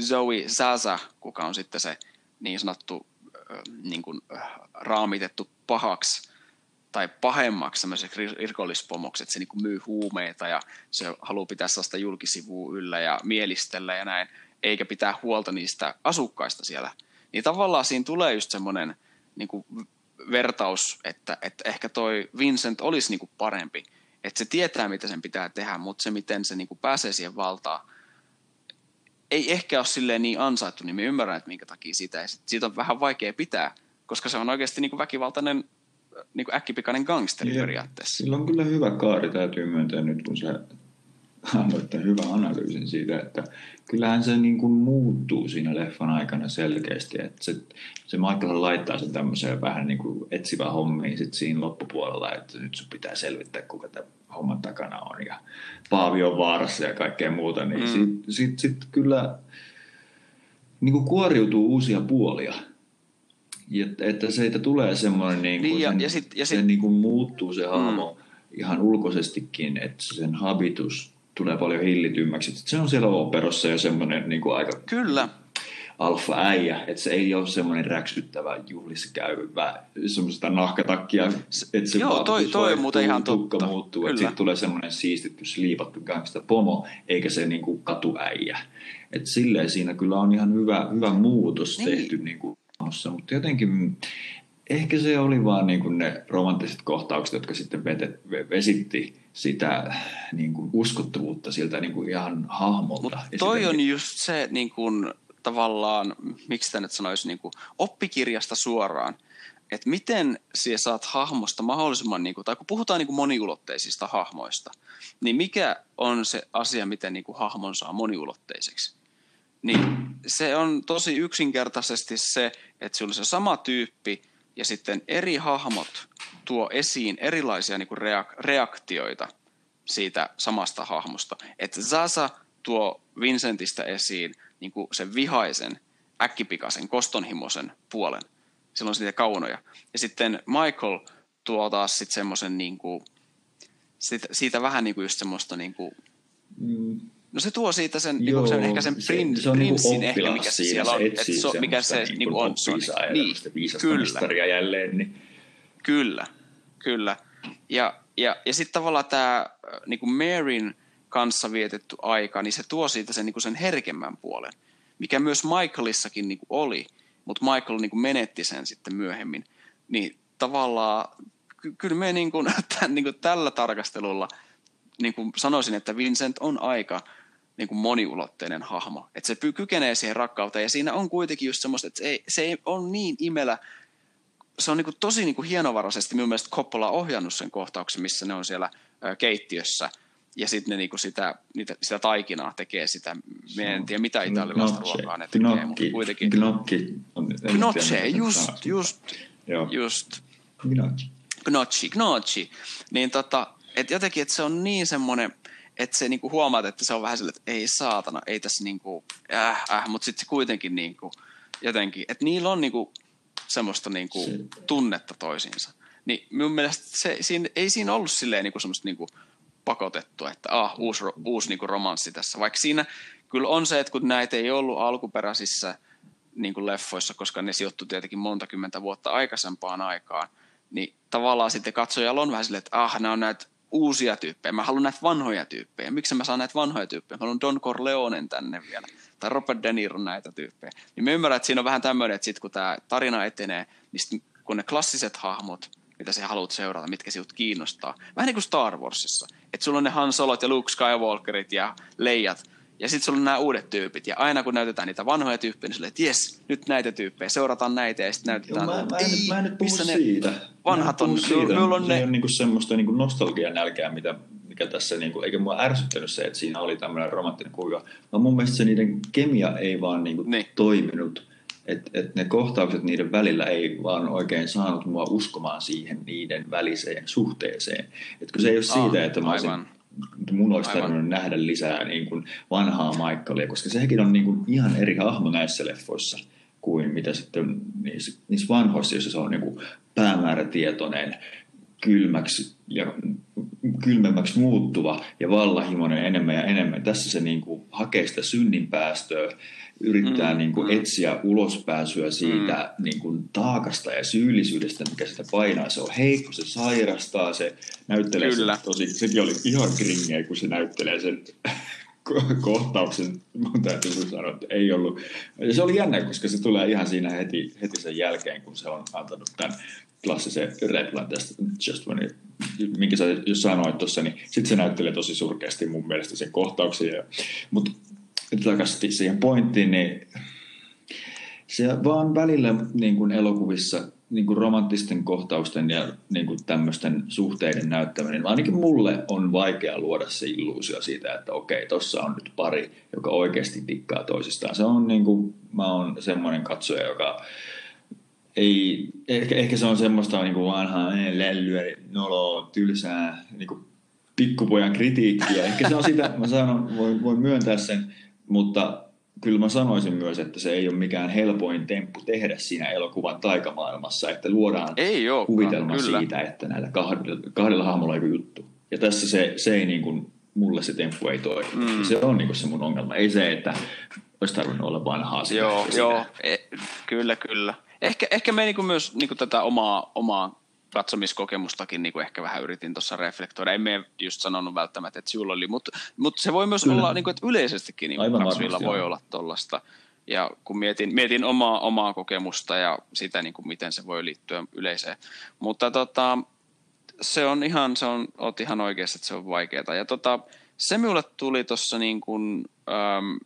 A: Zoe Zaza, kuka on sitten se niin sanottu niin kuin, raamitettu pahaksi tai pahemmaksi semmoiseksi rikollispomoksi, että se niin myy huumeita ja se haluaa pitää sellaista julkisivua yllä ja mielistellä ja näin, eikä pitää huolta niistä asukkaista siellä. Niin tavallaan siinä tulee just semmoinen niin vertaus, että, että ehkä toi Vincent olisi niin parempi. Että se tietää, mitä sen pitää tehdä, mutta se, miten se niin pääsee siihen valtaan, ei ehkä ole silleen niin ansaittu, niin me ymmärrän, että minkä takia sitä, ja siitä on vähän vaikea pitää, koska se on oikeasti niin väkivaltainen niin kuin äkkipikainen gangsteri ja, periaatteessa.
D: Sillä on kyllä hyvä kaari, täytyy myöntää nyt, kun se annoitte hyvän analyysin siitä, että kyllähän se niin kuin muuttuu siinä leffan aikana selkeästi. Että se, se Michael laittaa sen tämmöiseen vähän niin kuin etsivä hommiin sit siinä loppupuolella, että nyt sun pitää selvittää, kuka tämä homman takana on ja Paavi on vaarassa ja kaikkea muuta. Niin mm. sitten sit, sit kyllä niin kuin kuoriutuu uusia puolia. Että, että siitä tulee semmoinen, niin kuin niin, ja, sen, ja sit, ja sit, se niin kuin muuttuu se hahmo mm. ihan ulkoisestikin, että sen habitus tulee paljon hillitymmäksi. Että se on siellä operossa jo semmoinen niin kuin aika
A: Kyllä.
D: alfa-äijä, että se ei ole semmoinen räksyttävä juhlissa käyvä semmoista nahkatakkia. Että se
A: Joo, toi, toi on muuten ihan
D: totta. muuttuu, että sitten tulee semmoinen siistitty, sliipattu gangsta pomo, eikä se niin kuin katuäijä. Että silleen siinä kyllä on ihan hyvä, hyvä muutos niin. tehty niin kuin, mutta jotenkin ehkä se oli vaan niin kuin ne romanttiset kohtaukset, jotka sitten vetet, vesitti sitä niin kuin uskottavuutta siltä niin kuin ihan hahmolta. Mut
A: toi on just se niin kuin, tavallaan, miksi tämä nyt sanoisi, niin kuin, oppikirjasta suoraan, että miten sinä saat hahmosta mahdollisimman, niin kuin, tai kun puhutaan niin kuin moniulotteisista hahmoista, niin mikä on se asia, miten niin kuin hahmon saa moniulotteiseksi? Niin se on tosi yksinkertaisesti se, että sinulla on se sama tyyppi ja sitten eri hahmot tuo esiin erilaisia niin kuin reak- reaktioita siitä samasta hahmosta. Että Zaza tuo Vincentistä esiin niin kuin sen vihaisen, äkkipikaisen, kostonhimoisen puolen. Silloin niitä kaunoja. Ja sitten Michael tuo taas sitten semmoisen niin siitä, siitä vähän niin kuin just semmoista niin kuin, mm No se tuo siitä sen, Joo, niin sen ehkä sen prin, se, se on prinssin niinku ehkä, mikä se siellä on.
D: että
A: se, mikä se
D: niin niinku
A: on.
D: Niin, kyllä. jälleen. Niin.
A: Kyllä, kyllä. Ja, ja, ja sitten tavallaan tämä äh, niin kuin Maryn kanssa vietetty aika, niin se tuo siitä sen, niin kuin sen herkemmän puolen, mikä myös Michaelissakin niin kuin oli, mutta Michael niin kuin menetti sen sitten myöhemmin. Niin tavallaan ky- kyllä me niin kuin, tämän, niin kuin tällä tarkastelulla niin kuin sanoisin, että Vincent on aika niin kuin moniulotteinen hahmo. Että se kykenee siihen rakkauteen ja siinä on kuitenkin just semmoista, että se ei, se ei ole niin imelä, se on niin kuin tosi niin kuin hienovaraisesti minun mielestä Coppola ohjannut sen kohtauksen, missä ne on siellä keittiössä ja sitten ne niinku sitä, niitä, sitä taikinaa tekee sitä, me en tiedä mitä italialaista ruokaa ne tekee, gnocchi, mutta kuitenkin.
D: Gnocchi.
A: Gnocchi, just, just, just.
D: Gnocchi.
A: Gnocchi, gnocchi. Niin tota, et jotenkin, että se on niin semmoinen, että se niinku huomaat, että se on vähän silleen, että ei saatana, ei tässä niinku, äh, äh, mutta sitten se kuitenkin niinku, jotenkin, että niillä on niinku semmoista niinku tunnetta toisiinsa. Niin minun mielestä se, siinä, ei siinä ollut silleen niinku semmoista niinku pakotettu, että ah, uusi, uusi niinku romanssi tässä. Vaikka siinä kyllä on se, että kun näitä ei ollut alkuperäisissä niin kuin leffoissa, koska ne sijoittu tietenkin monta kymmentä vuotta aikaisempaan aikaan, niin tavallaan sitten katsojalla on vähän silleen, että ah, nämä on näitä uusia tyyppejä. Mä haluan näitä vanhoja tyyppejä. Miksi mä saan näitä vanhoja tyyppejä? Mä haluan Don Corleonen tänne vielä. Tai Robert De Niro näitä tyyppejä. Niin mä ymmärrän, että siinä on vähän tämmöinen, että sit kun tämä tarina etenee, niin sit, kun ne klassiset hahmot, mitä sä haluat seurata, mitkä sinut kiinnostaa. Vähän niin kuin Star Warsissa. Että sulla on ne Han Solot ja Luke Skywalkerit ja Leijat, ja sitten sulla on nämä uudet tyypit. Ja aina kun näytetään niitä vanhoja tyyppejä, niin sulle, että jes, nyt näitä tyyppejä, seurataan näitä ja sitten näytetään.
D: Joo, mä, mä, en, ei, mä en nyt puhu siitä.
A: Vanhat on,
D: siitä. Minulla on ne... Se on niinku semmoista niinku nostalgian nälkää, mitä, mikä tässä, niinku, eikä mua ärsyttänyt se, että siinä oli tämmöinen romanttinen kuvio. Vaan mun mielestä se niiden kemia ei vaan niinku niin. toiminut. Että et ne kohtaukset niiden välillä ei vaan oikein saanut mua uskomaan siihen niiden väliseen suhteeseen. Että se ei ole siitä, ah, että mä olisin aivan mun olisi tarvinnut nähdä lisää niin kuin vanhaa Michaelia, koska sekin on niin kuin ihan eri hahmo näissä leffoissa kuin mitä sitten niissä, niissä vanhoissa, joissa se on niin kuin päämäärätietoinen, kylmäksi ja kylmemmäksi muuttuva ja vallahimoinen enemmän ja enemmän. Tässä se niin kuin hakee sitä synnin päästöä yrittää mm, niin kuin mm. etsiä ulospääsyä siitä mm. niin kuin taakasta ja syyllisyydestä, mikä sitä painaa. Se on heikko, se sairastaa, se näyttelee Kyllä. Sen tosi, sekin oli ihan kringeä, kun se näyttelee sen kohtauksen, mun täytyy sanoa, että ei ollut. Ja se oli jännä, koska se tulee ihan siinä heti, heti sen jälkeen, kun se on antanut tämän klassisen replan tästä Just When It, minkä sä jos sanoit tuossa, niin sitten se näyttelee tosi surkeasti mun mielestä sen kohtauksen. Mutta takaisin siihen pointtiin, niin se vaan välillä niin kuin elokuvissa niin kuin romanttisten kohtausten ja niin kuin tämmöisten suhteiden näyttäminen, ainakin mulle on vaikea luoda se illuusio siitä, että okei, tossa on nyt pari, joka oikeasti tikkaa toisistaan. Se on niin kuin, mä oon semmoinen katsoja, joka ei, ehkä, ehkä se on semmoista niin kuin vanhaa lällyä, noloa, tylsää, niin kuin pikkupojan kritiikkiä. Ehkä se on sitä, mä sanon, voin, voin myöntää sen, mutta kyllä mä sanoisin myös, että se ei ole mikään helpoin temppu tehdä siinä elokuvan taikamaailmassa, että luodaan
A: ei ole,
D: kuvitelma kyllä. siitä, että näillä kahdella, kahdella hahmolla on juttu. Ja tässä se, se ei niin kuin, mulle se temppu ei toimi. Mm. Se on niin kuin se mun ongelma. Ei se, että olisi tarvinnut olla vanhaa sitä.
A: Joo, joo e, kyllä, kyllä. Ehkä, ehkä me niin kuin myös niin kuin tätä omaa, omaa katsomiskokemustakin niin kuin ehkä vähän yritin tuossa reflektoida. En me just sanonut välttämättä, että sinulla oli, mutta, mutta se voi myös Kyllä. olla niin kuin, että yleisestikin niin katsojilla voi joo. olla tuollaista. Ja kun mietin, mietin omaa, omaa kokemusta ja sitä, niin kuin miten se voi liittyä yleiseen. Mutta tota, se on ihan, se on, oot ihan oikeassa, että se on vaikeaa. Ja tota, se minulle tuli tuossa niin kuin, äm,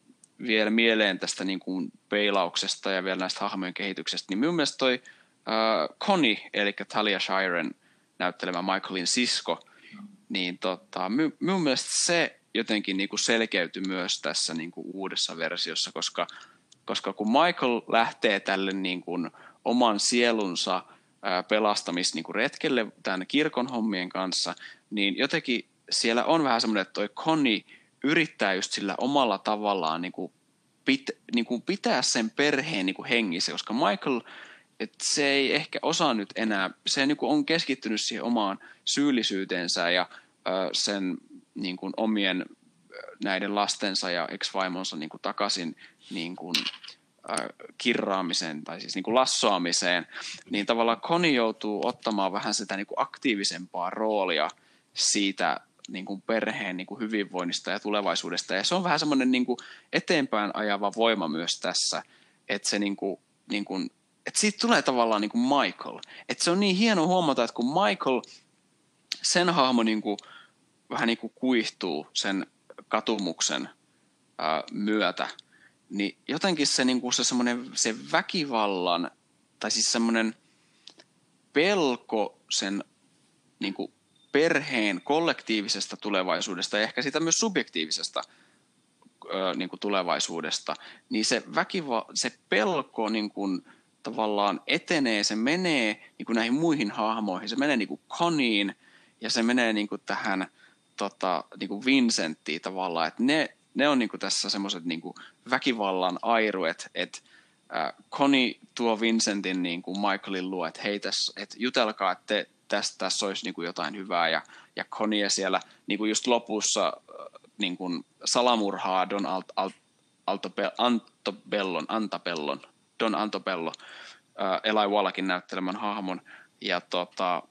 A: vielä mieleen tästä niin kuin peilauksesta ja vielä näistä hahmojen kehityksestä, niin minun mielestä toi – uh, Connie, eli Talia Shiren näyttelemä Michaelin sisko, niin tota, my, minun mielestä se jotenkin niin kuin selkeytyi myös tässä niin kuin uudessa versiossa, koska, koska kun Michael lähtee tälle niin kuin oman sielunsa pelastamis niin kuin retkelle tämän kirkon hommien kanssa, niin jotenkin siellä on vähän semmoinen, että toi Connie yrittää just sillä omalla tavallaan niin kuin pit, niin kuin pitää sen perheen niin kuin hengissä, koska Michael – että se ei ehkä osaa nyt enää, se niin on keskittynyt siihen omaan syyllisyyteensä ja ö, sen niin kuin omien näiden lastensa ja ex-vaimonsa niin kuin takaisin niin kuin, ö, kirraamiseen tai siis niin kuin lassoamiseen, niin tavallaan Koni joutuu ottamaan vähän sitä niin kuin aktiivisempaa roolia siitä niin kuin perheen niin kuin hyvinvoinnista ja tulevaisuudesta. Ja se on vähän semmoinen niin eteenpäin ajava voima myös tässä, että se niin kuin, niin kuin että siitä tulee tavallaan niin kuin Michael. Että se on niin hieno huomata, että kun Michael, sen hahmo niin kuin, vähän niin kuin kuihtuu sen katumuksen ää, myötä, niin jotenkin se, niin kuin se, semmoinen, se väkivallan, tai siis semmoinen pelko sen niin kuin perheen kollektiivisesta tulevaisuudesta ja ehkä sitä myös subjektiivisesta ää, niin kuin tulevaisuudesta, niin se, väkiva, se pelko niin kuin, tavallaan etenee, se menee niin kuin näihin muihin hahmoihin, se menee niin kuin Coniin ja se menee niin kuin tähän tota, niin kuin Vincenttiin tavallaan, että ne, ne on niin kuin tässä semmoiset niin väkivallan airuet, että äh, tuo Vincentin niin kuin Michaelin luo, että hei tässä, että jutelkaa, että te, tästä, tässä olisi niin kuin jotain hyvää ja, ja Connie siellä niin kuin just lopussa äh, niin kuin salamurhaa Don Alt, Alt, Altobel, Antobellon, Antapellon, Don Antobello, äh, Eli Wallakin näyttelemän hahmon. Ja tota,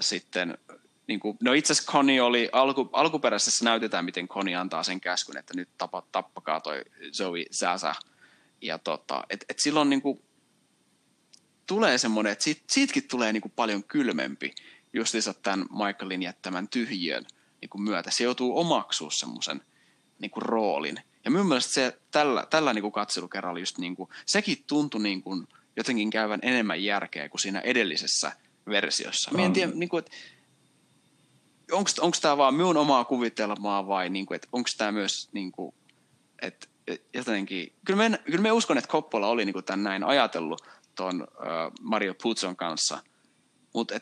A: sitten niin kuin, no itse asiassa Connie oli, alku, alkuperäisessä näytetään, miten Connie antaa sen käskyn, että nyt tapa, tappakaa toi Zoe Zaza. Ja tota, et, et silloin niin kuin, tulee semmoinen, että siitä, siitäkin tulee niin kuin paljon kylmempi justiinsa tämän Michaelin jättämän tyhjön niin kuin myötä. Se joutuu omaksua semmoisen niin kuin roolin. Ja minun mielestä se, tällä, tällä niin kuin katselukerralla just niin kuin, sekin tuntui niin kuin jotenkin käyvän enemmän järkeä kuin siinä edellisessä versiossa. Mä en tiedä, niin kuin, että onko tämä vaan minun omaa kuvitelmaa vai niin kuin, että onko tämä myös niin kuin, että jotenkin, kyllä me, kyllä me uskon, että Koppola oli niin kuin tämän näin ajatellut tuon Mario Puzon kanssa, mutta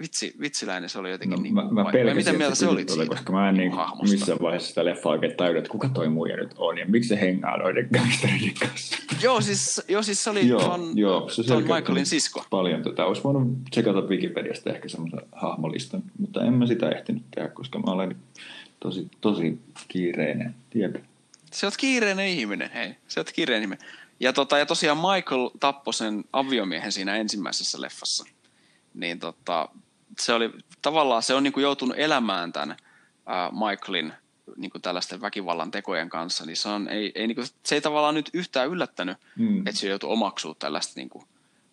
A: vitsi, vitsiläinen se oli jotenkin no, niin
D: mä, mä pelkäsin, Miten mieltä se oli siitä, koska mä en niin missään vaiheessa sitä leffaa oikein tajua, että kuka toi muija nyt on ja miksi se hengaa noiden gangsterien kanssa.
A: joo, siis, joo, siis se oli joo, ton, joo, se ton Michaelin sisko.
D: Paljon tätä. Olisi voinut tsekata Wikipediasta ehkä semmoisen hahmolistan, mutta en mä sitä ehtinyt tehdä, koska mä olen tosi, tosi kiireinen. Tiedä.
A: Se oot kiireinen ihminen, hei. Se oot kiireinen ihminen. Ja, tota, ja tosiaan Michael tappoi sen aviomiehen siinä ensimmäisessä leffassa. Niin tota, se oli tavallaan se on niin kuin joutunut elämään tämän uh, Michaelin niin kuin tällaisten väkivallan tekojen kanssa, niin se, on, ei, ei, niin kuin, se ei tavallaan nyt yhtään yllättänyt, mm. että se joutui omaksua tällaista niin kuin,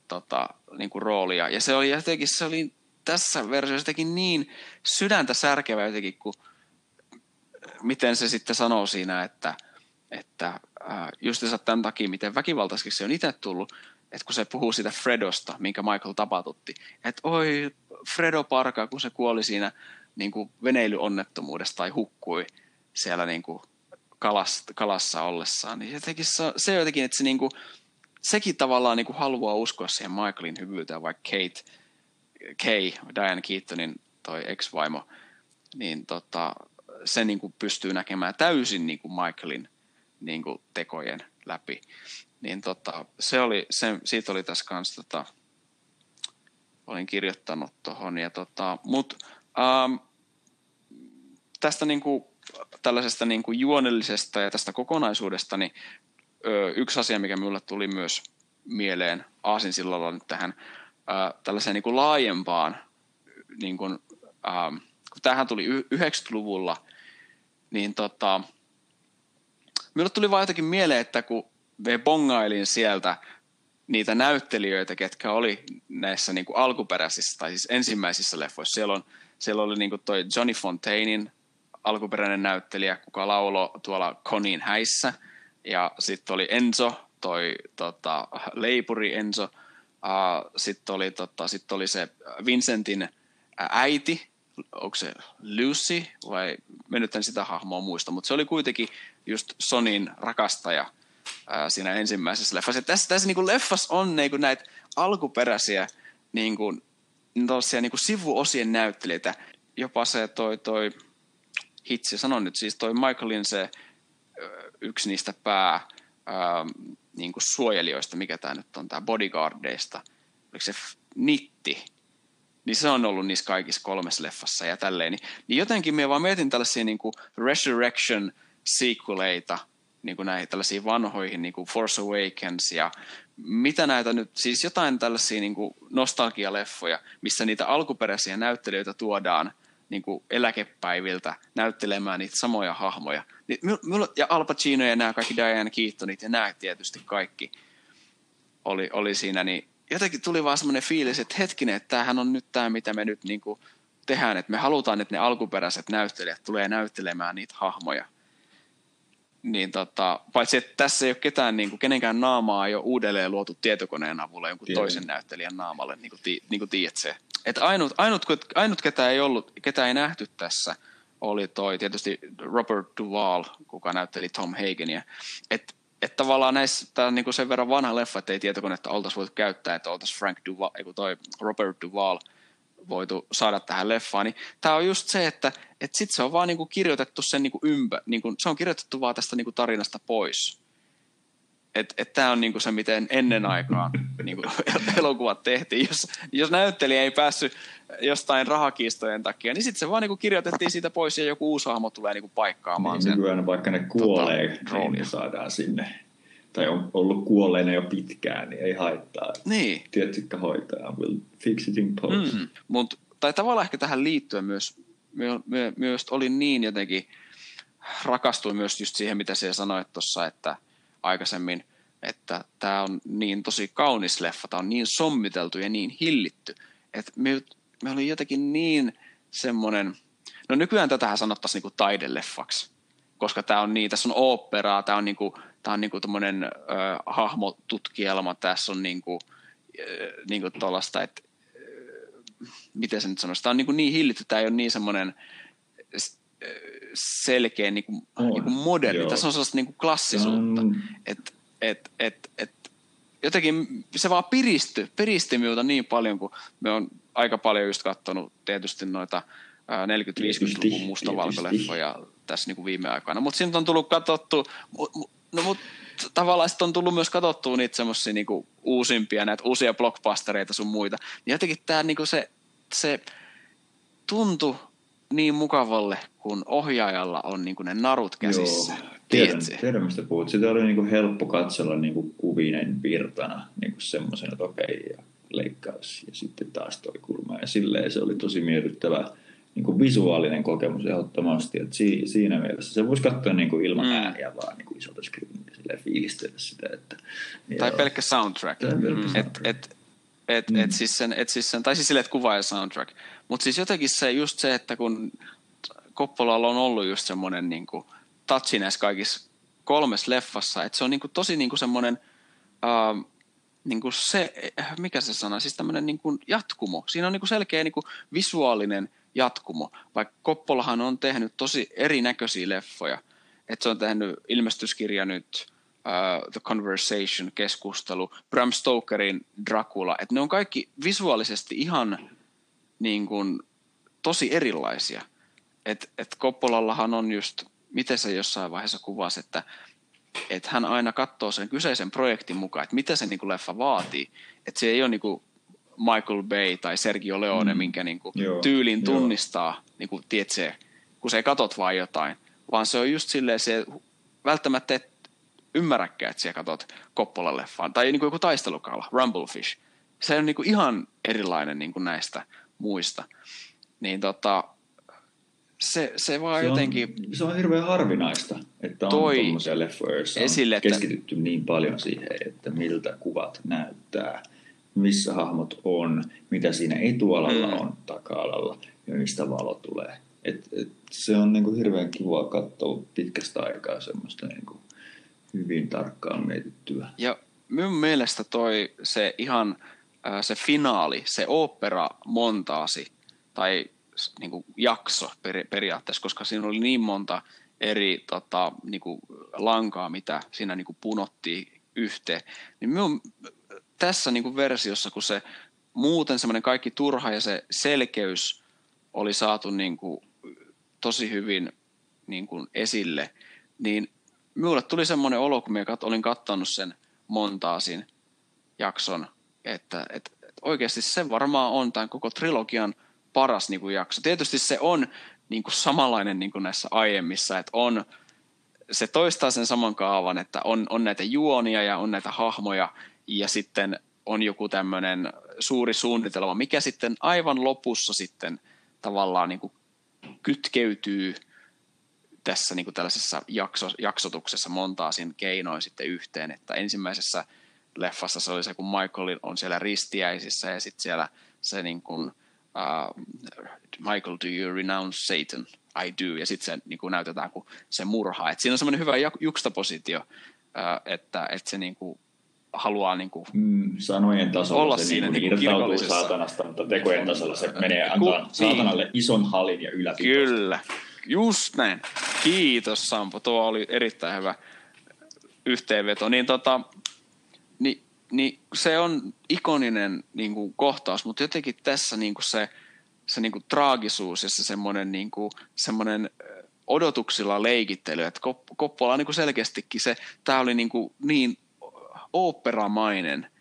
A: tota, niin kuin roolia. Ja se oli jotenkin, se oli tässä versiossa jotenkin niin sydäntä särkevä jotenkin, kun miten se sitten sanoo siinä, että, että äh, justiinsa tämän takia, miten väkivaltaiseksi se on itse tullut, että kun se puhuu siitä Fredosta, minkä Michael tapatutti, että oi Fredo Parka, kun se kuoli siinä niin kuin veneilyonnettomuudessa tai hukkui siellä niin kuin kalassa, kalassa ollessaan, niin jotenkin se, se jotenkin, että se niin kuin, sekin tavallaan niin kuin haluaa uskoa siihen Michaelin hyvyyteen, vaikka Kate, Kay, Diane Keatonin toi ex-vaimo, niin tota, se niin kuin pystyy näkemään täysin niin kuin Michaelin niin kuin tekojen läpi. Niin tota, se oli, se, siitä oli tässä kanssa, tota, olin kirjoittanut tuohon. Tota, mut, ähm, tästä niin kuin, tällaisesta niin kuin juonellisesta ja tästä kokonaisuudesta, niin ö, yksi asia, mikä minulle tuli myös mieleen Aasinsillalla nyt tähän ö, tällaiseen niin kuin laajempaan, niin kuin, ähm, kun tämähän tuli 90-luvulla, niin tota, minulle tuli vaan jotenkin mieleen, että kun me bongailin sieltä niitä näyttelijöitä, ketkä oli näissä niin kuin alkuperäisissä, tai siis ensimmäisissä leffoissa. Siellä, on, siellä oli niin kuin toi Johnny Fontainin alkuperäinen näyttelijä, kuka laulo tuolla Conin häissä. Ja sitten oli Enzo, toi tota, leipuri Enzo. Sitten oli, tota, sit oli se Vincentin äiti, onko se Lucy vai me sitä hahmoa muista, mutta se oli kuitenkin just Sonin rakastaja ää, siinä ensimmäisessä leffassa. Ja tässä, tässä niin kuin leffas on niin kuin näitä alkuperäisiä niin kuin, niin kuin sivuosien näyttelijöitä. Jopa se toi, toi hitsi, sanon nyt siis toi Michaelin se yksi niistä pää ää, niin kuin suojelijoista, mikä tämä nyt on, tämä bodyguardeista, oliko se Nitti, niin se on ollut niissä kaikissa kolmessa leffassa ja tälleen. Niin, niin jotenkin me vaan mietin tällaisia niin kuin Resurrection sequeleita, niin kuin näihin tällaisiin vanhoihin, niin kuin Force Awakens ja mitä näitä nyt, siis jotain tällaisia niin kuin nostalgialeffoja, missä niitä alkuperäisiä näyttelijöitä tuodaan niin kuin eläkepäiviltä näyttelemään niitä samoja hahmoja. Niin, ja Al Pacino ja nämä kaikki Diane Keatonit ja nämä tietysti kaikki oli, oli siinä, niin jotenkin tuli vaan semmoinen fiilis, että hetkinen, että tämähän on nyt tämä, mitä me nyt niin kuin tehdään, että me halutaan, että ne alkuperäiset näyttelijät tulee näyttelemään niitä hahmoja. Niin tota, paitsi että tässä ei ole ketään, niin kuin, kenenkään naamaa ei ole uudelleen luotu tietokoneen avulla jonkun Tiedän. toisen näyttelijän naamalle, niin kuin, ti, niin kuin tiedät se. Että ainut, ainut, ainut, ketä ei ollut, ketä ei nähty tässä, oli toi tietysti Robert Duvall, kuka näytteli Tom Hagenia. Että että tavallaan näissä, tämä on niin sen verran vanha leffa, että ei tietokonetta oltaisi voitu käyttää, että oltaisiin Frank Duval, ei toi Robert Duval voitu saada tähän leffaan, niin tämä on just se, että, että sitten se on vaan niin kuin kirjoitettu sen niin kuin ympä, niin kuin, se on kirjoitettu vaan tästä niin kuin tarinasta pois. Että et, tämä on niin kuin se, miten ennen aikaan niin kuin elokuvat tehtiin. Jos, jos näyttelijä ei päässyt jostain rahakiistojen takia, niin sitten se vaan niin kuin kirjoitettiin siitä pois ja joku uusi hahmo tulee niin kuin paikkaamaan niin, sen.
D: Nykyään vaikka ne kuolee, tota, niin saadaan sinne tai on ollut kuolleena jo pitkään, niin ei haittaa.
A: Niin.
D: Tietykkä hoitaa, will fix it in post. Mm.
A: Mut, tai tavallaan ehkä tähän liittyen myös, my, my, myös oli niin jotenkin, rakastuin myös just siihen, mitä se sanoit tuossa, että aikaisemmin, että tämä on niin tosi kaunis leffa, tämä on niin sommiteltu ja niin hillitty, että me, me oli jotenkin niin semmoinen, no nykyään tätähän sanottaisiin niinku taideleffaksi, koska tämä on niin, tässä on oopperaa, tämä on niinku, tämä on niinku tommonen äh, hahmotutkielma, tässä on niinku, äh, niinku tuollaista, että äh, miten se nyt sanoisi, tämä on niinku niin hillitty, tämä ei ole niin semmoinen selkeä niinku, oh, niinku moderni, joo. tässä on sellaista niinku klassisuutta, um. että et, et, et, jotenkin se vaan piristy, piristi minulta niin paljon, kun me on aika paljon just katsonut tietysti noita 40-50-luvun mustavalkoleffoja tässä niin kuin viime aikoina. Mutta siinä on tullut katsottu, no mutta tavallaan sitten on tullut myös katsottua niitä semmoisia niin uusimpia, näitä uusia blockbustereita sun muita. Niin jotenkin tämä niin kuin se, se tuntui niin mukavalle, kun ohjaajalla on niin kuin ne narut käsissä. Joo,
D: tiedän, tiedän mistä puhut. Sitä oli niin kuin helppo katsella niin kuin kuvinen virtana niin kuin semmoisena, että okei, ja leikkaus ja sitten taas toi kulma. Ja silleen se oli tosi miellyttävä niin kuin visuaalinen kokemus ehdottomasti. Että si, siinä mielessä se voisi katsoa niin kuin ilman mm. ääniä vaan niin kuin isolta screenillä silleen fiilistellä sitä. Että,
A: tai joo. pelkkä soundtrack. Tai pelkkä mm. soundtrack. Et, et, et, mm. et siis sen, et siis sen, tai siis silleen, että kuva ja soundtrack. Mutta siis jotenkin se, just se, että kun Koppolalla on ollut just semmoinen niin kuin touchi näissä kaikissa kolmessa leffassa, että se on niin kuin tosi niin kuin semmoinen, uh, niin kuin se, mikä se sana, siis tämmöinen niin kuin jatkumo. Siinä on niin kuin selkeä niin kuin visuaalinen jatkumo, vaikka Koppolahan on tehnyt tosi erinäköisiä leffoja. Että se on tehnyt ilmestyskirja nyt, uh, The Conversation, keskustelu, Bram Stokerin Dracula. Että ne on kaikki visuaalisesti ihan niin kuin, tosi erilaisia. Että et Koppolallahan on just, miten se jossain vaiheessa kuvasi, että että hän aina katsoo sen kyseisen projektin mukaan, että mitä se niin kuin leffa vaatii. Että se ei ole niin Michael Bay tai Sergio Leone, mm. minkä niin kuin tyylin tunnistaa, Joo. niin kuin, tiedätkö, kun se ei katot vaan jotain, vaan se on just silleen, se välttämättä et ymmärräkään, että sä katot Coppola-leffaan. Tai niin kuin joku taistelukala, Rumblefish. Se on niin kuin ihan erilainen niin kuin näistä muista. Niin tota, se, se vaan
D: se
A: jotenkin...
D: On, se on hirveän harvinaista, että on tuommoisia leffoja, joissa esille, on keskitytty että... niin paljon siihen, että miltä kuvat näyttää, missä hahmot on, mitä siinä etualalla mm. on taka-alalla ja mistä valo tulee. Et, et se on niinku hirveän kiva katsoa pitkästä aikaa semmoista niinku hyvin tarkkaan mietittyä.
A: Ja minun mielestä toi se ihan se finaali, se opera montaasi, tai niin kuin jakso per, periaatteessa, koska siinä oli niin monta eri tota, niin kuin lankaa, mitä siinä niin kuin punottiin yhteen. Niin minun, tässä niin kuin versiossa, kun se muuten semmoinen kaikki turha ja se selkeys oli saatu niin kuin tosi hyvin niin kuin esille, niin minulle tuli semmoinen olo, kun minä olin katsonut sen montaasin jakson, että, että, että oikeasti se varmaan on tämän koko trilogian – paras niin kuin jakso. Tietysti se on niin kuin samanlainen niin kuin näissä aiemmissa, että on, se toistaa sen saman kaavan, että on, on näitä juonia ja on näitä hahmoja ja sitten on joku tämmöinen suuri suunnitelma, mikä sitten aivan lopussa sitten tavallaan niin kuin kytkeytyy tässä niin kuin tällaisessa jakso, jaksotuksessa montaasin keinoin sitten yhteen, että ensimmäisessä leffassa se oli se, kun Michael on siellä ristiäisissä ja sitten siellä se niin kuin, uh, Michael, do you renounce Satan? I do. Ja sitten se niin kuin näytetään, kun se murhaa. Et siinä on semmoinen hyvä juxtapositio, uh, että, että se niin kuin haluaa niin kuin
D: mm, sanojen tasolla
A: olla
D: se
A: siinä
D: niin kuin irtautuu saatanasta, mutta tekojen tasolla se menee antaa Ku, saatanalle niin. ison halin ja yläpitoista.
A: Kyllä, just näin. Kiitos Sampo, tuo oli erittäin hyvä yhteenveto. Niin tota, niin niin se on ikoninen niin kuin, kohtaus, mutta jotenkin tässä niin kuin se, se niin kuin, traagisuus ja se semmoinen, niin kuin, semmoinen odotuksilla leikittely, että Koppola niin kuin selkeästikin se, tämä oli niin, kuin, niin oopperamainen,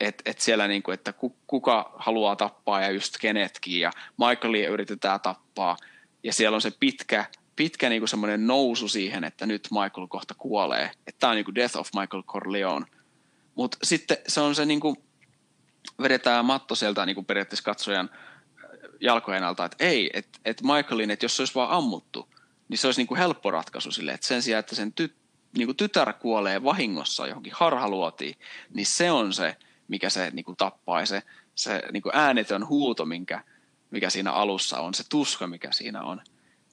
A: että et siellä niin kuin, että kuka haluaa tappaa ja just kenetkin ja Michaelia yritetään tappaa ja siellä on se pitkä, pitkä niin kuin semmoinen nousu siihen, että nyt Michael kohta kuolee. Että tämä on niin kuin Death of Michael Corleone. Mutta sitten se on se niin kuin, vedetään matto sieltä niin kuin periaatteessa katsojan äh, jalkojen alta, että ei, että et Michaelin, että jos se olisi vaan ammuttu, niin se olisi niin kuin helppo ratkaisu sille, että sen sijaan, että sen ty, niin kuin tytär kuolee vahingossa johonkin harhaluotiin, niin se on se, mikä se niin kuin tappaa ja se, se niin kuin äänetön huuto, minkä, mikä siinä alussa on, se tuska, mikä siinä on.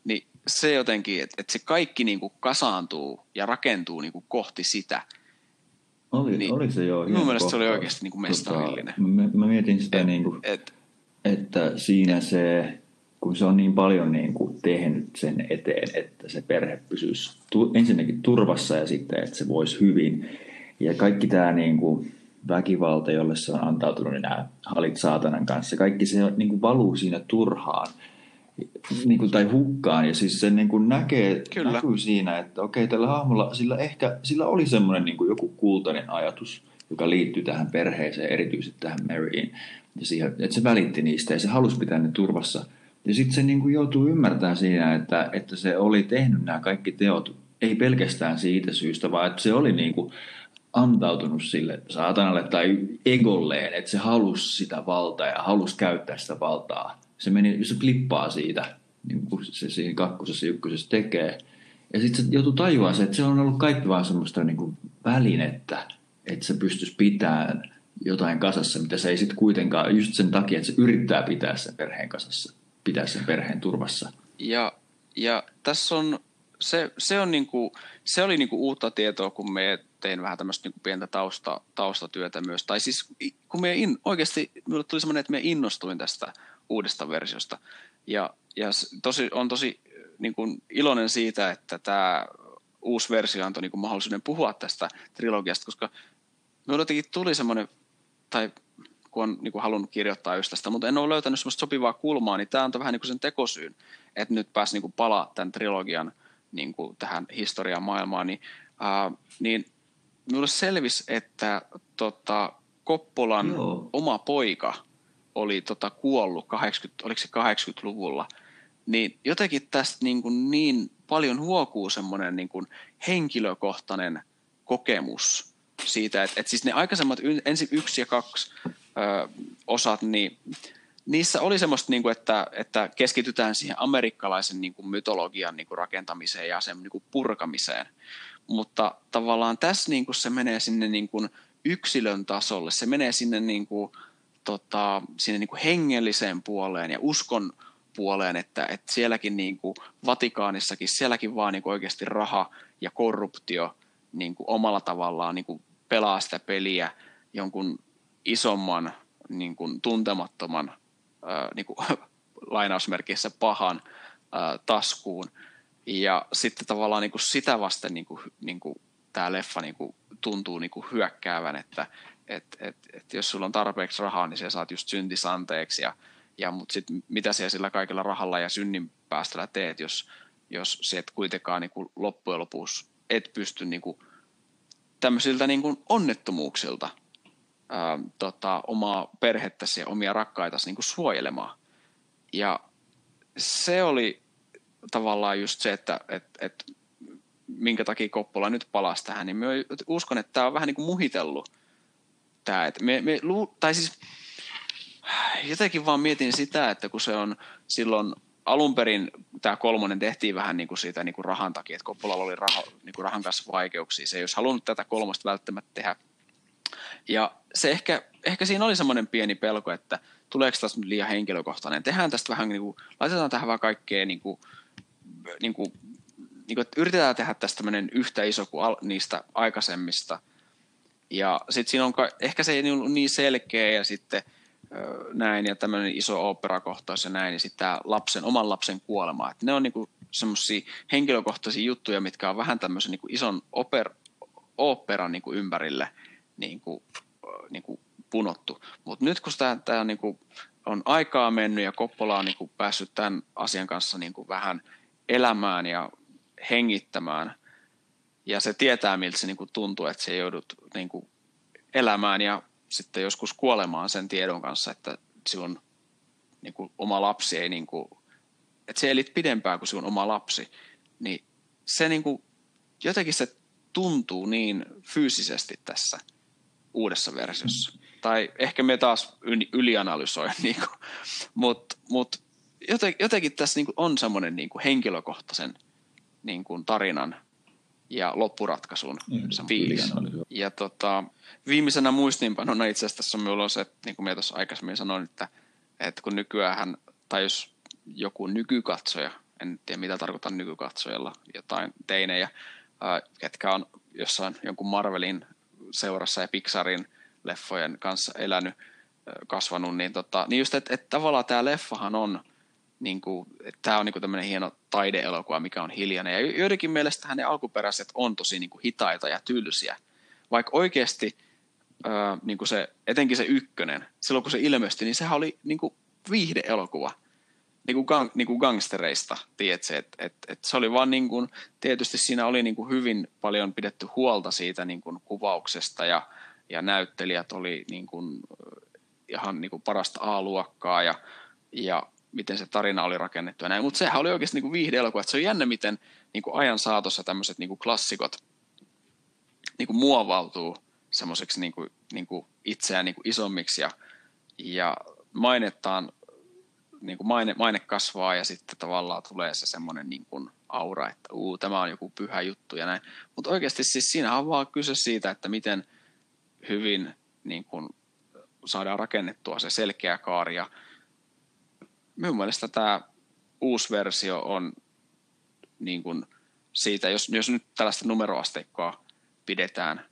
A: Niin se jotenkin, että, että se kaikki niin kuin kasaantuu ja rakentuu niin kuin kohti sitä –
D: oli, niin, oli se joo.
A: Mun mielestä se oli oikeasti niin kuin mestarillinen.
D: Tota, mä, mä mietin sitä, et, niin kuin, et, että siinä se, kun se on niin paljon niin kuin tehnyt sen eteen, että se perhe pysyisi tu, ensinnäkin turvassa ja sitten, että se voisi hyvin. Ja kaikki tämä niin kuin, väkivalta, jolle se on antautunut, niin nämä halit saatanan kanssa, kaikki se niin kuin valuu siinä turhaan niin kuin, tai hukkaan. Ja siis se niin kuin näkee, Kyllä. näkyy siinä, että okei, tällä hahmolla, sillä ehkä sillä oli semmoinen niin kuin joku kultainen ajatus, joka liittyy tähän perheeseen, erityisesti tähän Maryin. Ja siihen, että se välitti niistä ja se halusi pitää ne turvassa. Ja sitten se niin kuin joutuu ymmärtämään siinä, että, että se oli tehnyt nämä kaikki teot, ei pelkästään siitä syystä, vaan että se oli niin kuin antautunut sille saatanalle tai egolleen, että se halusi sitä valtaa ja halusi käyttää sitä valtaa. Se, meni, se klippaa siitä, niin kuin se siinä kakkosessa ykkösessä tekee. Ja sitten se joutuu tajuaa se, että se on ollut kaikki vaan semmoista niin kuin välinettä, että se pystyisi pitämään jotain kasassa, mitä se ei sitten kuitenkaan, just sen takia, että se yrittää pitää sen perheen kasassa, pitää sen perheen turvassa.
A: Ja, ja tässä on, se, se, on niinku, se oli niinku uutta tietoa, kun me tein vähän tämmöistä niin pientä tausta, taustatyötä myös. Tai siis kun me in, oikeasti minulle tuli semmoinen, että me innostuin tästä uudesta versiosta. Ja, ja tosi, on tosi niin kuin iloinen siitä, että tämä uusi versio antoi niin kuin mahdollisuuden puhua tästä trilogiasta, koska minulle jotenkin tuli semmoinen, tai kun on niin kuin halunnut kirjoittaa just tästä, mutta en ole löytänyt semmoista sopivaa kulmaa, niin tämä antoi vähän niin kuin sen tekosyyn, että nyt pääsi niin kuin palaa tämän trilogian niin kuin tähän historian maailmaan, niin, ää, niin minulle selvisi, että tota, Koppolan Joo. oma poika oli tota, kuollut 80, oliko se 80-luvulla, niin jotenkin tästä niin, kuin niin paljon huokuu semmoinen niin kuin henkilökohtainen kokemus siitä, että, että siis ne aikaisemmat ensin yksi ja kaksi ö, osat, niin niissä oli semmoista, niin kuin, että, että keskitytään siihen amerikkalaisen niin kuin mytologian niin kuin rakentamiseen ja sen niin kuin purkamiseen. Mutta tavallaan tässä niin kuin se menee sinne niin kuin yksilön tasolle, se menee sinne, niin kuin, tota, sinne niin kuin hengelliseen puoleen ja uskon puoleen, että, että sielläkin niin kuin Vatikaanissakin, sielläkin vaan niin kuin oikeasti raha ja korruptio niin kuin omalla tavallaan niin kuin pelaa sitä peliä jonkun isomman niin kuin tuntemattoman ää, niin kuin, lainausmerkeissä pahan ää, taskuun. Ja sitten tavallaan niin kuin sitä vasten niin kuin, niin kuin tämä leffa niin kuin tuntuu niin kuin hyökkäävän, että et, et, et jos sulla on tarpeeksi rahaa, niin sä saat just syntisanteeksi ja, ja mutta sitten mitä sä sillä kaikella rahalla ja synnin päästöllä teet, jos, jos se et kuitenkaan niin kuin loppujen lopuksi et pysty niin kuin tämmöisiltä niin kuin onnettomuuksilta ää, tota, omaa perhettäsi ja omia rakkaitasi niin suojelemaan. Ja se oli tavallaan just se, että et, et, minkä takia Koppola nyt palasi tähän, niin mä uskon, että tämä on vähän niin kuin muhitellut tämä. Että me, me, tai siis jotenkin vaan mietin sitä, että kun se on silloin alun perin tämä kolmonen tehtiin vähän niin kuin siitä niin kuin rahan takia, että Koppolalla oli raha, niin kuin rahan kanssa vaikeuksia. Se ei olisi halunnut tätä kolmosta välttämättä tehdä. Ja se ehkä, ehkä siinä oli semmoinen pieni pelko, että tuleeko tästä nyt liian henkilökohtainen. Tehdään tästä vähän, niin kuin, laitetaan tähän vähän kaikkea, niin kuin, niin kuin, niin kuin, että yritetään tehdä tästä tämmöinen yhtä iso kuin al, niistä aikaisemmista. Ja sitten siinä on, ehkä se ei ole niin selkeä ja sitten – näin ja tämmöinen iso operakohtaus ja näin, ja sitten tämä lapsen, oman lapsen kuolema. Et ne on niinku semmoisia henkilökohtaisia juttuja, mitkä on vähän tämmöisen niinku ison oper, operan niinku ympärille niinku, niinku punottu. Mutta nyt kun tämä niinku on aikaa mennyt ja Koppola on niinku päässyt tämän asian kanssa niinku vähän elämään ja hengittämään, ja se tietää, miltä se niinku tuntuu, että se joudut niinku elämään ja sitten joskus kuolemaan sen tiedon kanssa, että sinun niin kuin, oma lapsi ei, niin kuin, että se elit pidempään kuin sinun oma lapsi, niin se niin kuin, jotenkin se tuntuu niin fyysisesti tässä uudessa versiossa. Tai ehkä me taas ylianalysoin, niin mutta mut jotenkin tässä niin kuin on semmoinen niin henkilökohtaisen niin kuin tarinan ja loppuratkaisun mm, fiilis. Ja tota, viimeisenä muistiinpanona itse asiassa tässä on minulla se, että niin kuin minä tuossa aikaisemmin sanoin, että, että kun nykyään, tai jos joku nykykatsoja, en tiedä mitä tarkoitan nykykatsojalla, jotain teinejä, ketkä on jossain jonkun Marvelin seurassa ja Pixarin leffojen kanssa elänyt, kasvanut, niin, tota, niin just, että, että tavallaan tämä leffahan on – niin kuin, tämä on niin tämmöinen hieno taideelokuva, mikä on hiljainen. Ja joidenkin mielestä ne alkuperäiset on tosi niin kuin hitaita ja tylsiä. Vaikka oikeasti ää, niin kuin se, etenkin se ykkönen, silloin kun se ilmestyi, niin sehän oli niin kuin viihdeelokuva. Niin kuin, gang, niin kuin gangstereista, tiedätkö, että et, et se oli vaan niin kuin, tietysti siinä oli niin kuin hyvin paljon pidetty huolta siitä niin kuin kuvauksesta ja, ja näyttelijät oli niin kuin, ihan niin kuin parasta A-luokkaa ja, ja miten se tarina oli rakennettu ja näin. Mutta sehän oli oikeasti niin viihdeelokuva. Että se on jännä, miten niin kuin ajan saatossa tämmöiset niin klassikot niin kuin muovautuu semmoiseksi niin kuin, niin kuin itseään niin kuin isommiksi ja, ja mainettaan, niin kuin maine, maine kasvaa ja sitten tavallaan tulee se semmoinen niin kuin aura, että uu, tämä on joku pyhä juttu ja näin. Mutta oikeasti siis siinä on vaan kyse siitä, että miten hyvin niin kuin saadaan rakennettua se selkeä kaari ja minun mielestä tämä uusi versio on niin kuin siitä, jos, jos nyt tällaista numeroasteikkoa pidetään,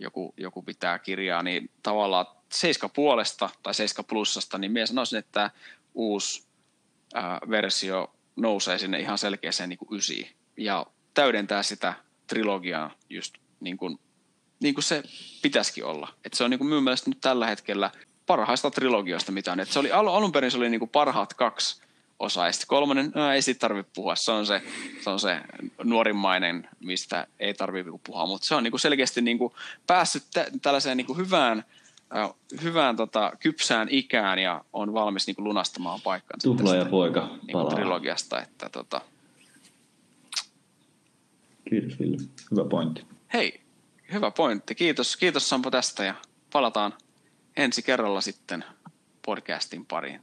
A: joku, joku pitää kirjaa, niin tavallaan 7 puolesta tai 7 plussasta, niin minä sanoisin, että uusi ää, versio nousee sinne ihan selkeäseen niin kuin ysiin ja täydentää sitä trilogiaa just niin kuin, niin kuin se pitäisikin olla. Et se on niin kuin minun mielestä nyt tällä hetkellä parhaista trilogioista, mitä on. Et se oli, alun perin se oli niin kuin parhaat kaksi osa. Ja sitten kolmonen, no, ei siitä tarvitse puhua. Se on se, se on se nuorimmainen, mistä ei tarvitse puhua. Mutta se on niinku selkeästi niinku päässyt tä- tällaiseen niinku hyvään, äh, hyvään tota, kypsään ikään ja on valmis niinku lunastamaan paikkansa.
D: Tupla ja poika
A: niinku
D: palaa.
A: trilogiasta. Että, tota...
D: Kiitos Ville. Hyvä pointti.
A: Hei, hyvä pointti. Kiitos, kiitos Sampo tästä ja palataan ensi kerralla sitten podcastin pariin.